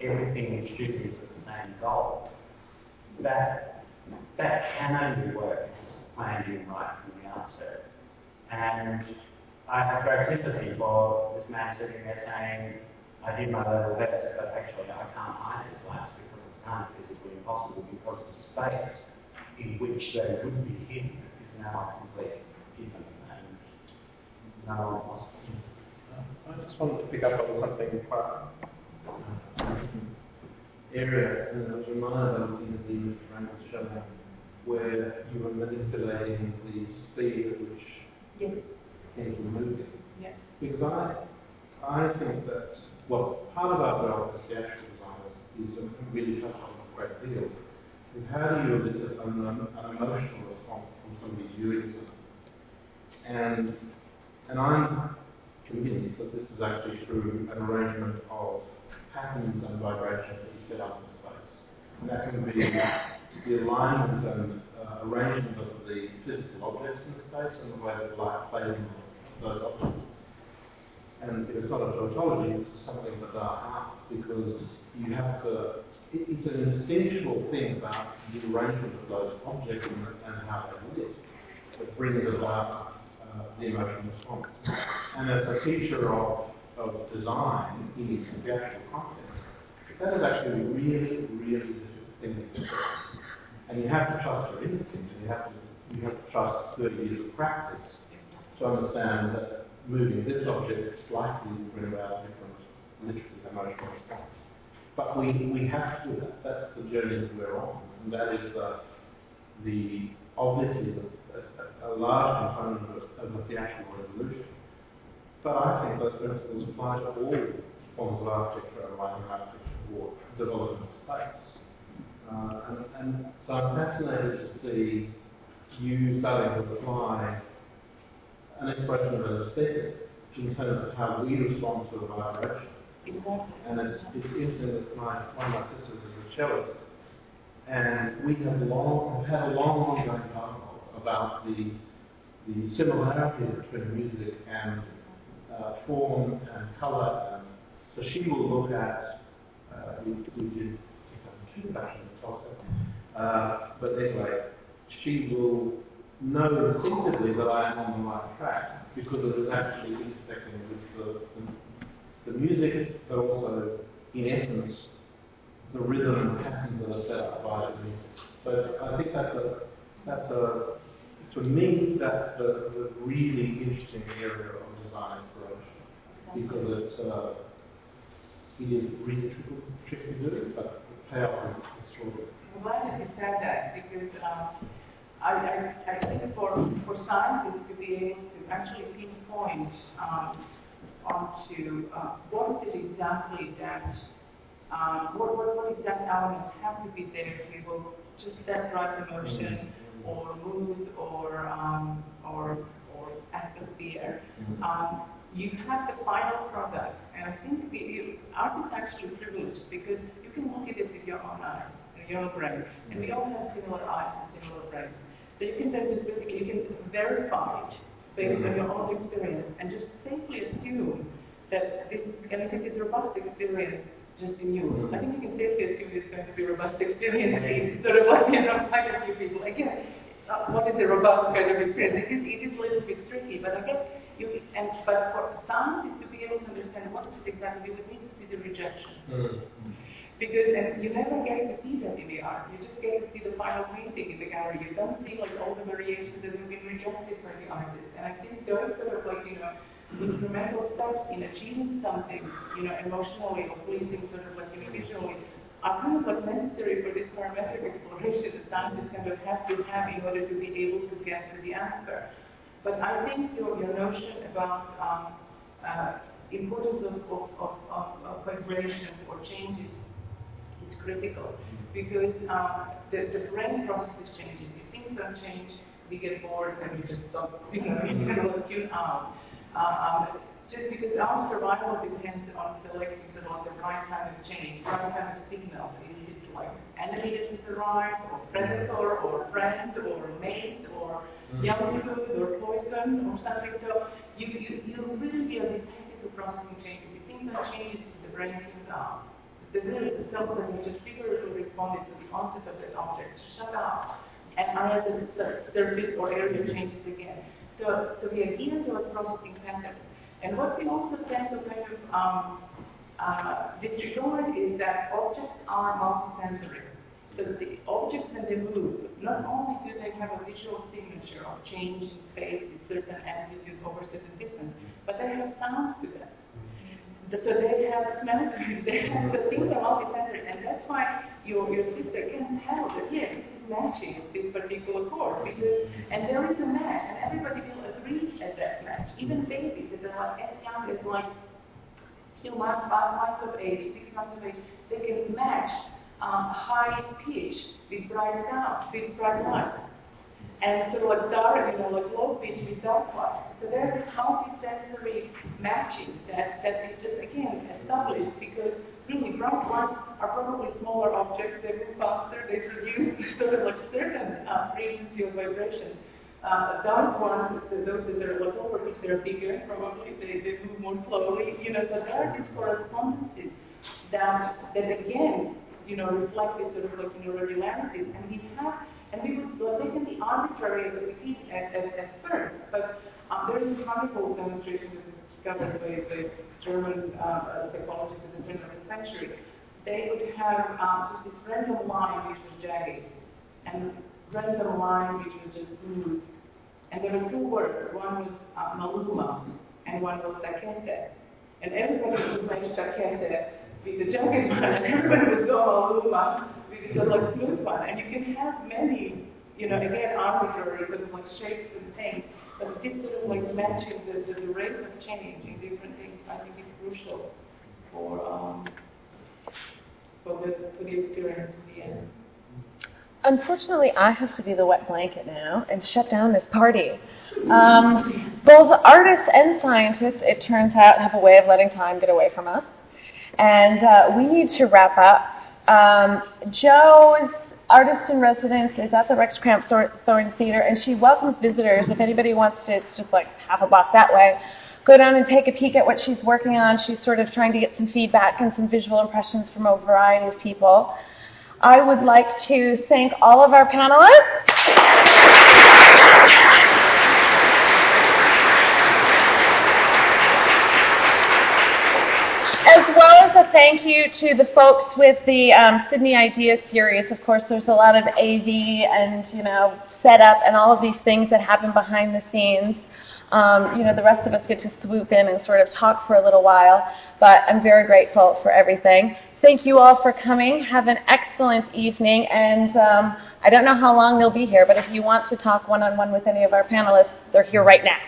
everything contributing to the same goal, that that can only work if it's planned in right from the outset. And I have great sympathy for this man sitting there saying, I did my level best, but actually I can't hide these lights because it's physically impossible because the space in which they would be hidden is now a complete given and no one wants to. I just wanted to pick up on something quite area, and I was reminded of looking at the image Frank was showing, where you were manipulating the speed at which Yes. things were moving. Yes. Because I, I think that, well, part of our job as theatrical designers is, and really touch on a great deal, is how do you elicit an, an emotional response from somebody viewing something? And, and I'm convinced that this is actually through an arrangement of patterns and vibrations that you set up in space. And that can be the alignment and uh, arrangement of the physical objects in the space and the way that light plays on those objects. And it's not a tautology, it's something that are art because you have to, it, it's an essential thing about the arrangement of those objects and, and how they lit that brings about uh, the emotional response. And as a feature of, of design in the actual context, that is actually really, really difficult thing to do. And you have to trust your instinct, and you have to, you have to trust 30 years of practice to understand that moving this object slightly bring about different, literally emotional response. But we, we have to do that. That's the journey that we're on. And that is the, the obviously the, a, a large component of, of the theatrical revolution. But I think those principles apply to all forms of architecture, lighting architecture, or development of space. Uh, and, and so I'm fascinated to see you starting to apply an expression of an aesthetic in terms of how we respond to a vibration. Exactly. And it's, it's interesting that my, one of my sisters is a cellist, and we have long have had a long, ongoing dialogue about the the similarities between music and uh, form and colour. And so she will look at uh, we, we did two productions also, uh, but anyway, she will know instinctively that I am on the right track because it is actually intersecting with the, the, music, but also, in essence, the rhythm and patterns that are set up by the music. So I think that's a, that's a, to me, that's the, the really interesting area of design inspiration because it's, uh, it is really tricky, tricky to do, but the payoff is extraordinary. I'm glad that you said that because um, I, I, I think for, for scientists to be able to actually pinpoint um, onto uh, what is it exactly that, um, what, what, what exact elements have to be there to evoke just that right emotion or mood or, um, or, or atmosphere. Um, you have the final product, and I think the, the art is actually privileged because you can look at it with your own eyes and your own brain, and we all have similar eyes and similar brains. So you can then just basically you can verify it based on your own experience and just safely assume that this is going to be this robust experience just in you. I think you can safely assume it's going to be a robust experience in sort of like you know quite a few people. Again, uh, what is a robust kind of experience? It is, it is a little bit tricky, but I guess you, and, but for scientists to be able to understand what is it exactly, you would need to see the rejection. Mm. Because and you never get to see the. You just get to see the final painting in the gallery. You don't see like all the variations that have been rejected by the artist. And I think those sort of like, you know, incremental steps in achieving something, you know, emotionally or pleasing sort of like you visually are kind of like necessary for this parametric exploration that scientists kind of have to have in order to be able to get to the answer. But I think your, your notion about um, uh, importance of, of, of, of, vibrations or changes critical because um, the, the brain processes changes. If things don't change, we get bored and we just stop, you know, we kind of tune out. Um, just because our survival depends on selecting sort of the right kind of change, right kind of signal. Is it like enemy that is arrived, or predator, or friend, or mate, or mm. young food, or poison, or something? So you, you, you really be a detective processing changes. If things are changes, the brain tunes out the the cells that have just vigorously responded to the onset of that object shut off and either the surface or area changes again. So, so we adhere to processing patterns. And what we also tend to kind of um, uh, disregard is that objects are multisensory. So the objects, when they move, not only do they have a visual signature of change in space in certain amplitude over certain distance, but they have sounds to them. So they have smell they have, so things are multisensory, and that's why your, your sister can tell that, yeah, this is matching this particular chord, because, and there is a match, and everybody will agree at that match. Even babies, they're like as young as like two months, five months of age, six months of age, they can match um, high pitch with bright sound, with bright light. And so like dark, you know, like low pitch dark light. So there's multi-sensory matching that, that is just, again, established because really bright lights are probably smaller objects, they move faster, they produce sort of like certain uh, frequency of vibrations. Uh, dark ones, those that are like over pitch, they're bigger, probably, they, they move more slowly, you know, so there are these correspondences that, that again, you know, reflect this sort of like, you know, regularities. And we have and we would, they can be arbitrary at the at, at, at first, but um, there is a wonderful demonstration that was discovered by the German uh, psychologists in the turn of the century. They would have um, just this random line which was jagged, and random line which was just smooth. And there were two words. One was uh, maluma, and one was takete. And everybody would mention takete with the jagged one, and everybody would go maluma with the like smooth one. And you can have many, you know, again, arbitrary sort of like shapes and things, but this sort of like matching the, the, the rate of change in different things, I think is crucial for, um, for, the, for the experience in the end. Unfortunately, I have to be the wet blanket now and shut down this party. Um, both artists and scientists, it turns out, have a way of letting time get away from us. And uh, we need to wrap up. Um, Joe's artist in residence is at the Rex Cramphorn Theater, and she welcomes visitors. If anybody wants to, it's just like half a block that way. Go down and take a peek at what she's working on. She's sort of trying to get some feedback and some visual impressions from a variety of people. I would like to thank all of our panelists. as well as a thank you to the folks with the um, Sydney Idea series. Of course, there's a lot of AV and you know setup and all of these things that happen behind the scenes. Um, you know, the rest of us get to swoop in and sort of talk for a little while, but I'm very grateful for everything. Thank you all for coming. Have an excellent evening, and um, I don't know how long they'll be here, but if you want to talk one on one with any of our panelists, they're here right now.